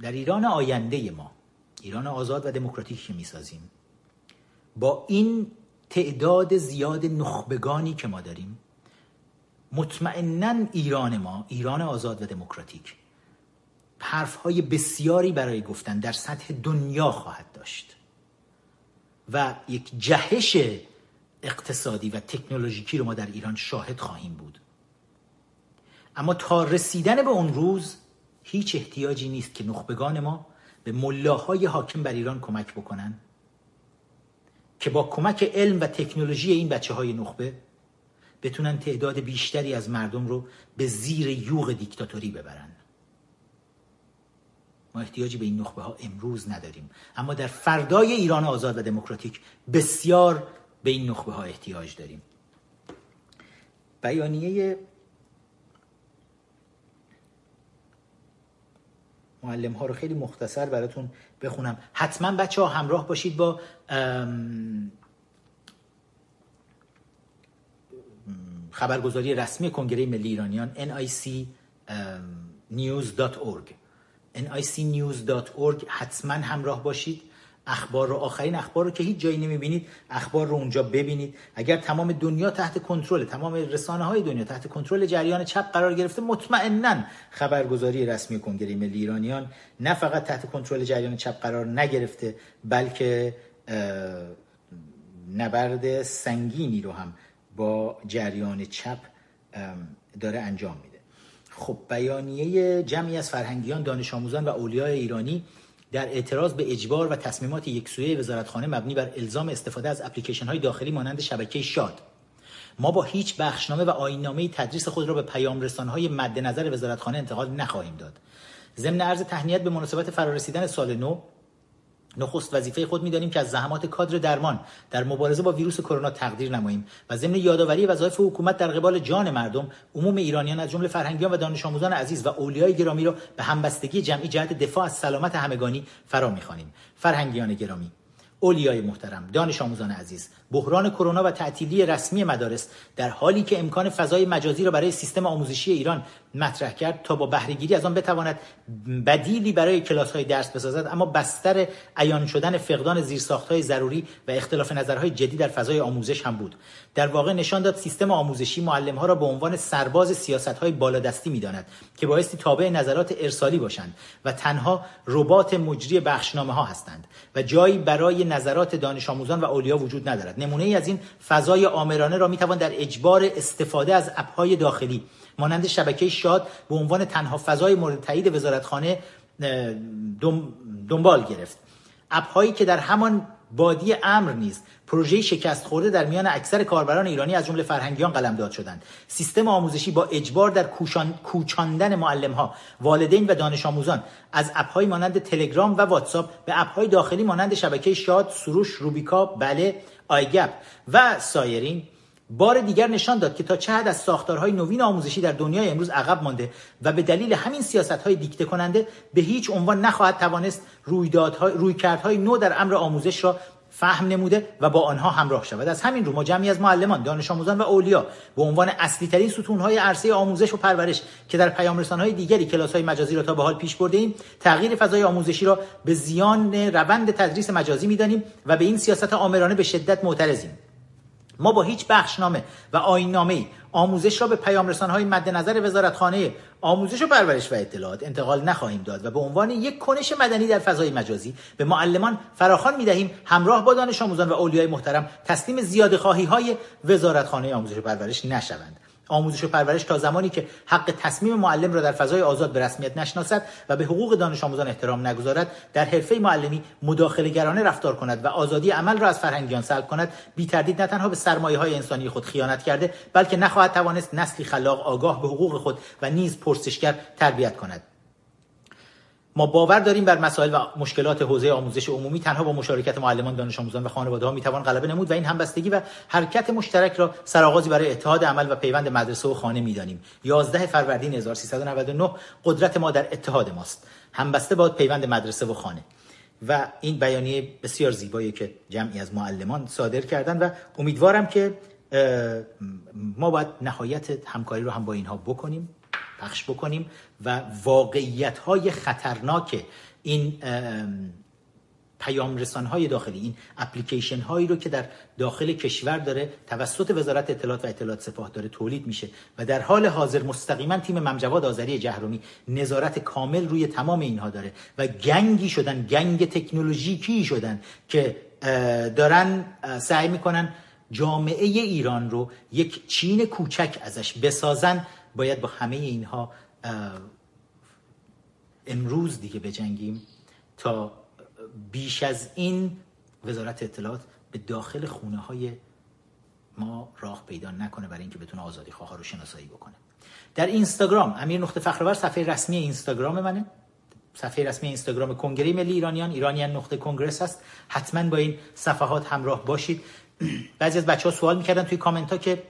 در ایران آینده ما ایران آزاد و دموکراتیک که می‌سازیم با این تعداد زیاد نخبگانی که ما داریم مطمئنا ایران ما ایران آزاد و دموکراتیک حرف های بسیاری برای گفتن در سطح دنیا خواهد داشت و یک جهش اقتصادی و تکنولوژیکی رو ما در ایران شاهد خواهیم بود. اما تا رسیدن به اون روز هیچ احتیاجی نیست که نخبگان ما به ملاهای حاکم بر ایران کمک بکنن. که با کمک علم و تکنولوژی این بچه های نخبه بتونن تعداد بیشتری از مردم رو به زیر یوغ دیکتاتوری ببرن. ما احتیاجی به این نخبه ها امروز نداریم. اما در فردای ایران آزاد و دموکراتیک بسیار به این نخبه ها احتیاج داریم. بیانیه معلم ها رو خیلی مختصر براتون بخونم. حتما بچه ها همراه باشید با خبرگزاری رسمی کنگره ملی ایرانیان nicnews.org nicnews.org حتما همراه باشید. اخبار رو آخرین اخبار رو که هیچ جایی نمی‌بینید اخبار رو اونجا ببینید. اگر تمام دنیا تحت کنترل تمام رسانه های دنیا تحت کنترل جریان چپ قرار گرفته مطمئنا خبرگزاری رسمی کنگره ملی ایرانیان نه فقط تحت کنترل جریان چپ قرار نگرفته بلکه نبرد سنگینی رو هم با جریان چپ داره انجام میده. خب بیانیه جمعی از فرهنگیان دانش آموزان و اولیای ایرانی در اعتراض به اجبار و تصمیمات یکسویه وزارتخانه مبنی بر الزام استفاده از اپلیکیشن های داخلی مانند شبکه شاد. ما با هیچ بخشنامه و آینامه تدریس خود را به پیام های مد نظر وزارتخانه انتقال نخواهیم داد. ضمن عرض تهنیت به مناسبت فرارسیدن سال نو نخست وظیفه خود می‌دانیم که از زحمات کادر درمان در مبارزه با ویروس کرونا تقدیر نماییم و ضمن یادآوری وظایف حکومت در قبال جان مردم عموم ایرانیان از جمله فرهنگیان و دانش آموزان عزیز و اولیای گرامی را به همبستگی جمعی جهت دفاع از سلامت همگانی فرا می‌خوانیم. فرهنگیان گرامی اولیای محترم دانش آموزان عزیز بحران کرونا و تعطیلی رسمی مدارس در حالی که امکان فضای مجازی را برای سیستم آموزشی ایران مطرح کرد تا با بهرهگیری از آن بتواند بدیلی برای کلاس های درس بسازد اما بستر عیان شدن فقدان زیرساخت های ضروری و اختلاف نظرهای جدی در فضای آموزش هم بود. در واقع نشان داد سیستم آموزشی معلم ها را به عنوان سرباز سیاست های بالادستی می‌داند که بایستی تابع نظرات ارسالی باشند و تنها ربات مجری بخشنامه ها هستند و جایی برای نظرات دانش آموزان و اولیا وجود ندارد. نمونه ای از این فضای آمرانه را می‌توان در اجبار استفاده از اپهای داخلی مانند شبکه شاد به عنوان تنها فضای مورد تایید وزارتخانه دنبال گرفت. اپهایی که در همان بادی امر نیز پروژه شکست خورده در میان اکثر کاربران ایرانی از جمله فرهنگیان قلمداد شدند. سیستم آموزشی با اجبار در کوشان، کوچاندن معلم ها والدین و دانش آموزان از اپهای مانند تلگرام و واتساپ به اپهای داخلی مانند شبکه شاد سروش روبیکا بله آیگپ و سایرین بار دیگر نشان داد که تا چه حد از ساختارهای نوین آموزشی در دنیای امروز عقب مانده و به دلیل همین سیاست های دیکته کننده به هیچ عنوان نخواهد توانست رویدادهای رویکردهای نو در امر آموزش را فهم نموده و با آنها همراه شود. از همین رو ما جمعی از معلمان دانش آموزان و اولیا به عنوان اصلی ترین ستون های عرصه آموزش و پرورش که در پیام های دیگری کلاس های مجازی را تا به حال پیش برده ایم تغییر فضای آموزشی را به زیان روند تدریس مجازی می‌دانیم و به این سیاست آمرانه به شدت معترضیم. ما با هیچ بخشنامه و آینامه آموزش را به پیام های مد نظر وزارتخانه آموزش و پرورش و اطلاعات انتقال نخواهیم داد و به عنوان یک کنش مدنی در فضای مجازی به معلمان فراخوان می دهیم همراه با دانش آموزان و اولیای محترم تسلیم زیاده خواهی های وزارتخانه آموزش و پرورش نشوند. آموزش و پرورش تا زمانی که حق تصمیم معلم را در فضای آزاد به رسمیت نشناسد و به حقوق دانش آموزان احترام نگذارد در حرفه معلمی مداخله گرانه رفتار کند و آزادی عمل را از فرهنگیان سلب کند. بی تردید نه تنها به سرمایه های انسانی خود خیانت کرده بلکه نخواهد توانست نسلی خلاق آگاه به حقوق خود و نیز پرسشگر تربیت کند. ما باور داریم بر مسائل و مشکلات حوزه آموزش عمومی تنها با مشارکت معلمان دانش آموزان و خانواده ها می‌توان غلبه نمود و این همبستگی و حرکت مشترک را سرآغازی برای اتحاد عمل و پیوند مدرسه و خانه می‌دانیم. 11 فروردین 1399 قدرت ما در اتحاد ماست. همبسته باد پیوند مدرسه و خانه. و این بیانیه بسیار زیبایی که جمعی از معلمان صادر کردن و امیدوارم که ما باید نهایت همکاری رو هم با اینها بکنیم. پخش بکنیم و واقعیت های خطرناک این پیام رسان های داخلی این اپلیکیشن هایی رو که در داخل کشور داره توسط وزارت اطلاعات و اطلاعات سپاه داره تولید میشه و در حال حاضر مستقیما تیم ممجواد آذری جهرومی نظارت کامل روی تمام اینها داره و گنگی شدن گنگ تکنولوژیکی شدن که دارن سعی می‌کنن جامعه ایران رو یک چین کوچک ازش بسازن باید با همه اینها امروز دیگه بجنگیم تا بیش از این وزارت اطلاعات به داخل خونه های ما راه پیدا نکنه برای اینکه بتونه آزادی خواه رو شناسایی بکنه. در اینستاگرام امیر نقطه فخرور صفحه رسمی اینستاگرام منه. صفحه رسمی اینستاگرام کنگره ملی ایرانیان ایرانیان نقطه کنگرس هست. حتما با این صفحات همراه باشید. بعضی از بچه ها سوال می‌کردن توی کامنت ها که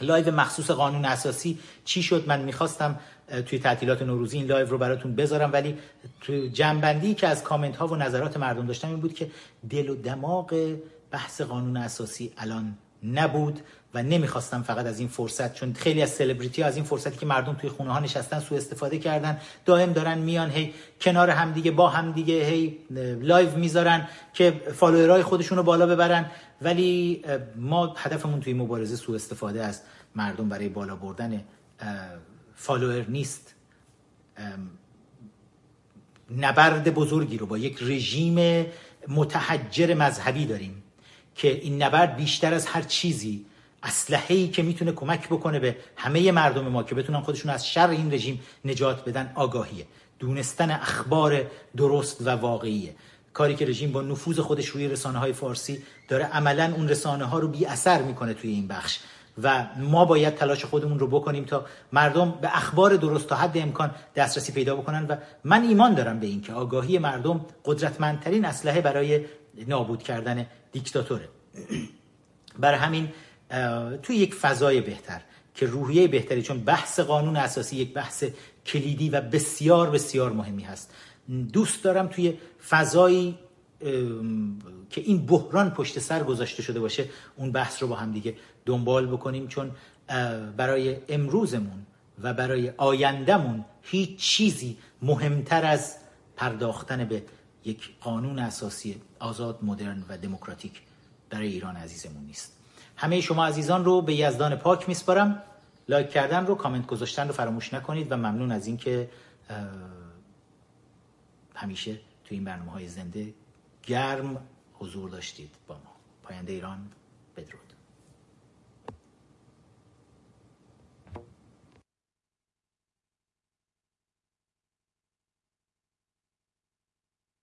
لایو مخصوص قانون اساسی چی شد؟ من می‌خواستم توی تعطیلات نوروزی این لایو رو براتون بذارم ولی توی جمع‌بندی که از کامنت ها و نظرات مردم داشتم این بود که دل و دماغ بحث قانون اساسی الان نبود. و نمی‌خواستم فقط از این فرصت چون خیلی از سلبریتی ها از این فرصتی که مردم توی خونه ها نشستن سو استفاده کردن. دائم دارن میان هی کنار همدیگه با همدیگه هی لایو می‌ذارن که فالوورای خودشون رو بالا ببرن. ولی ما هدفمون توی مبارزه سو استفاده از مردم برای بالا بردن فالوور نیست. نبرد بزرگی رو با یک رژیم متحجر مذهبی داریم که این نبرد بیشتر از هر چیزی اسلحه‌ای که می‌تونه کمک بکنه به همه مردم ما که بتونن خودشون از شر این رژیم نجات بدن آگاهیه. دونستن اخبار درست و واقعیه. کاری که رژیم با نفوذ خودش روی رسانه های فارسی داره عملا اون رسانه ها رو بی اثر می‌کنه توی این بخش. و ما باید تلاش خودمون رو بکنیم تا مردم به اخبار درست تا حد امکان دسترسی پیدا بکنن. و من ایمان دارم به این که آگاهی مردم قدرتمندترین اسلحه برای نابود کردن دیکتاتوره. برای همین توی یک فضای بهتر که روحیه بهتری چون بحث قانون اساسی یک بحث کلیدی و بسیار بسیار مهمی هست. دوست دارم توی فضایی که این بحران پشت سر گذاشته شده باشه اون بحث رو با هم دیگه دنبال بکنیم چون برای امروزمون و برای آیندهمون هیچ چیزی مهمتر از پرداختن به یک قانون اساسی آزاد مدرن و دموکراتیک برای ایران عزیزمون نیست. همه شما عزیزان رو به یزدان پاک میسپارم. لایک کردن رو کامنت گذاشتن رو فراموش نکنید و ممنون از اینکه همیشه تو این برنامه های زنده گرم حضور داشتید با ما. پاینده ایران بدرود.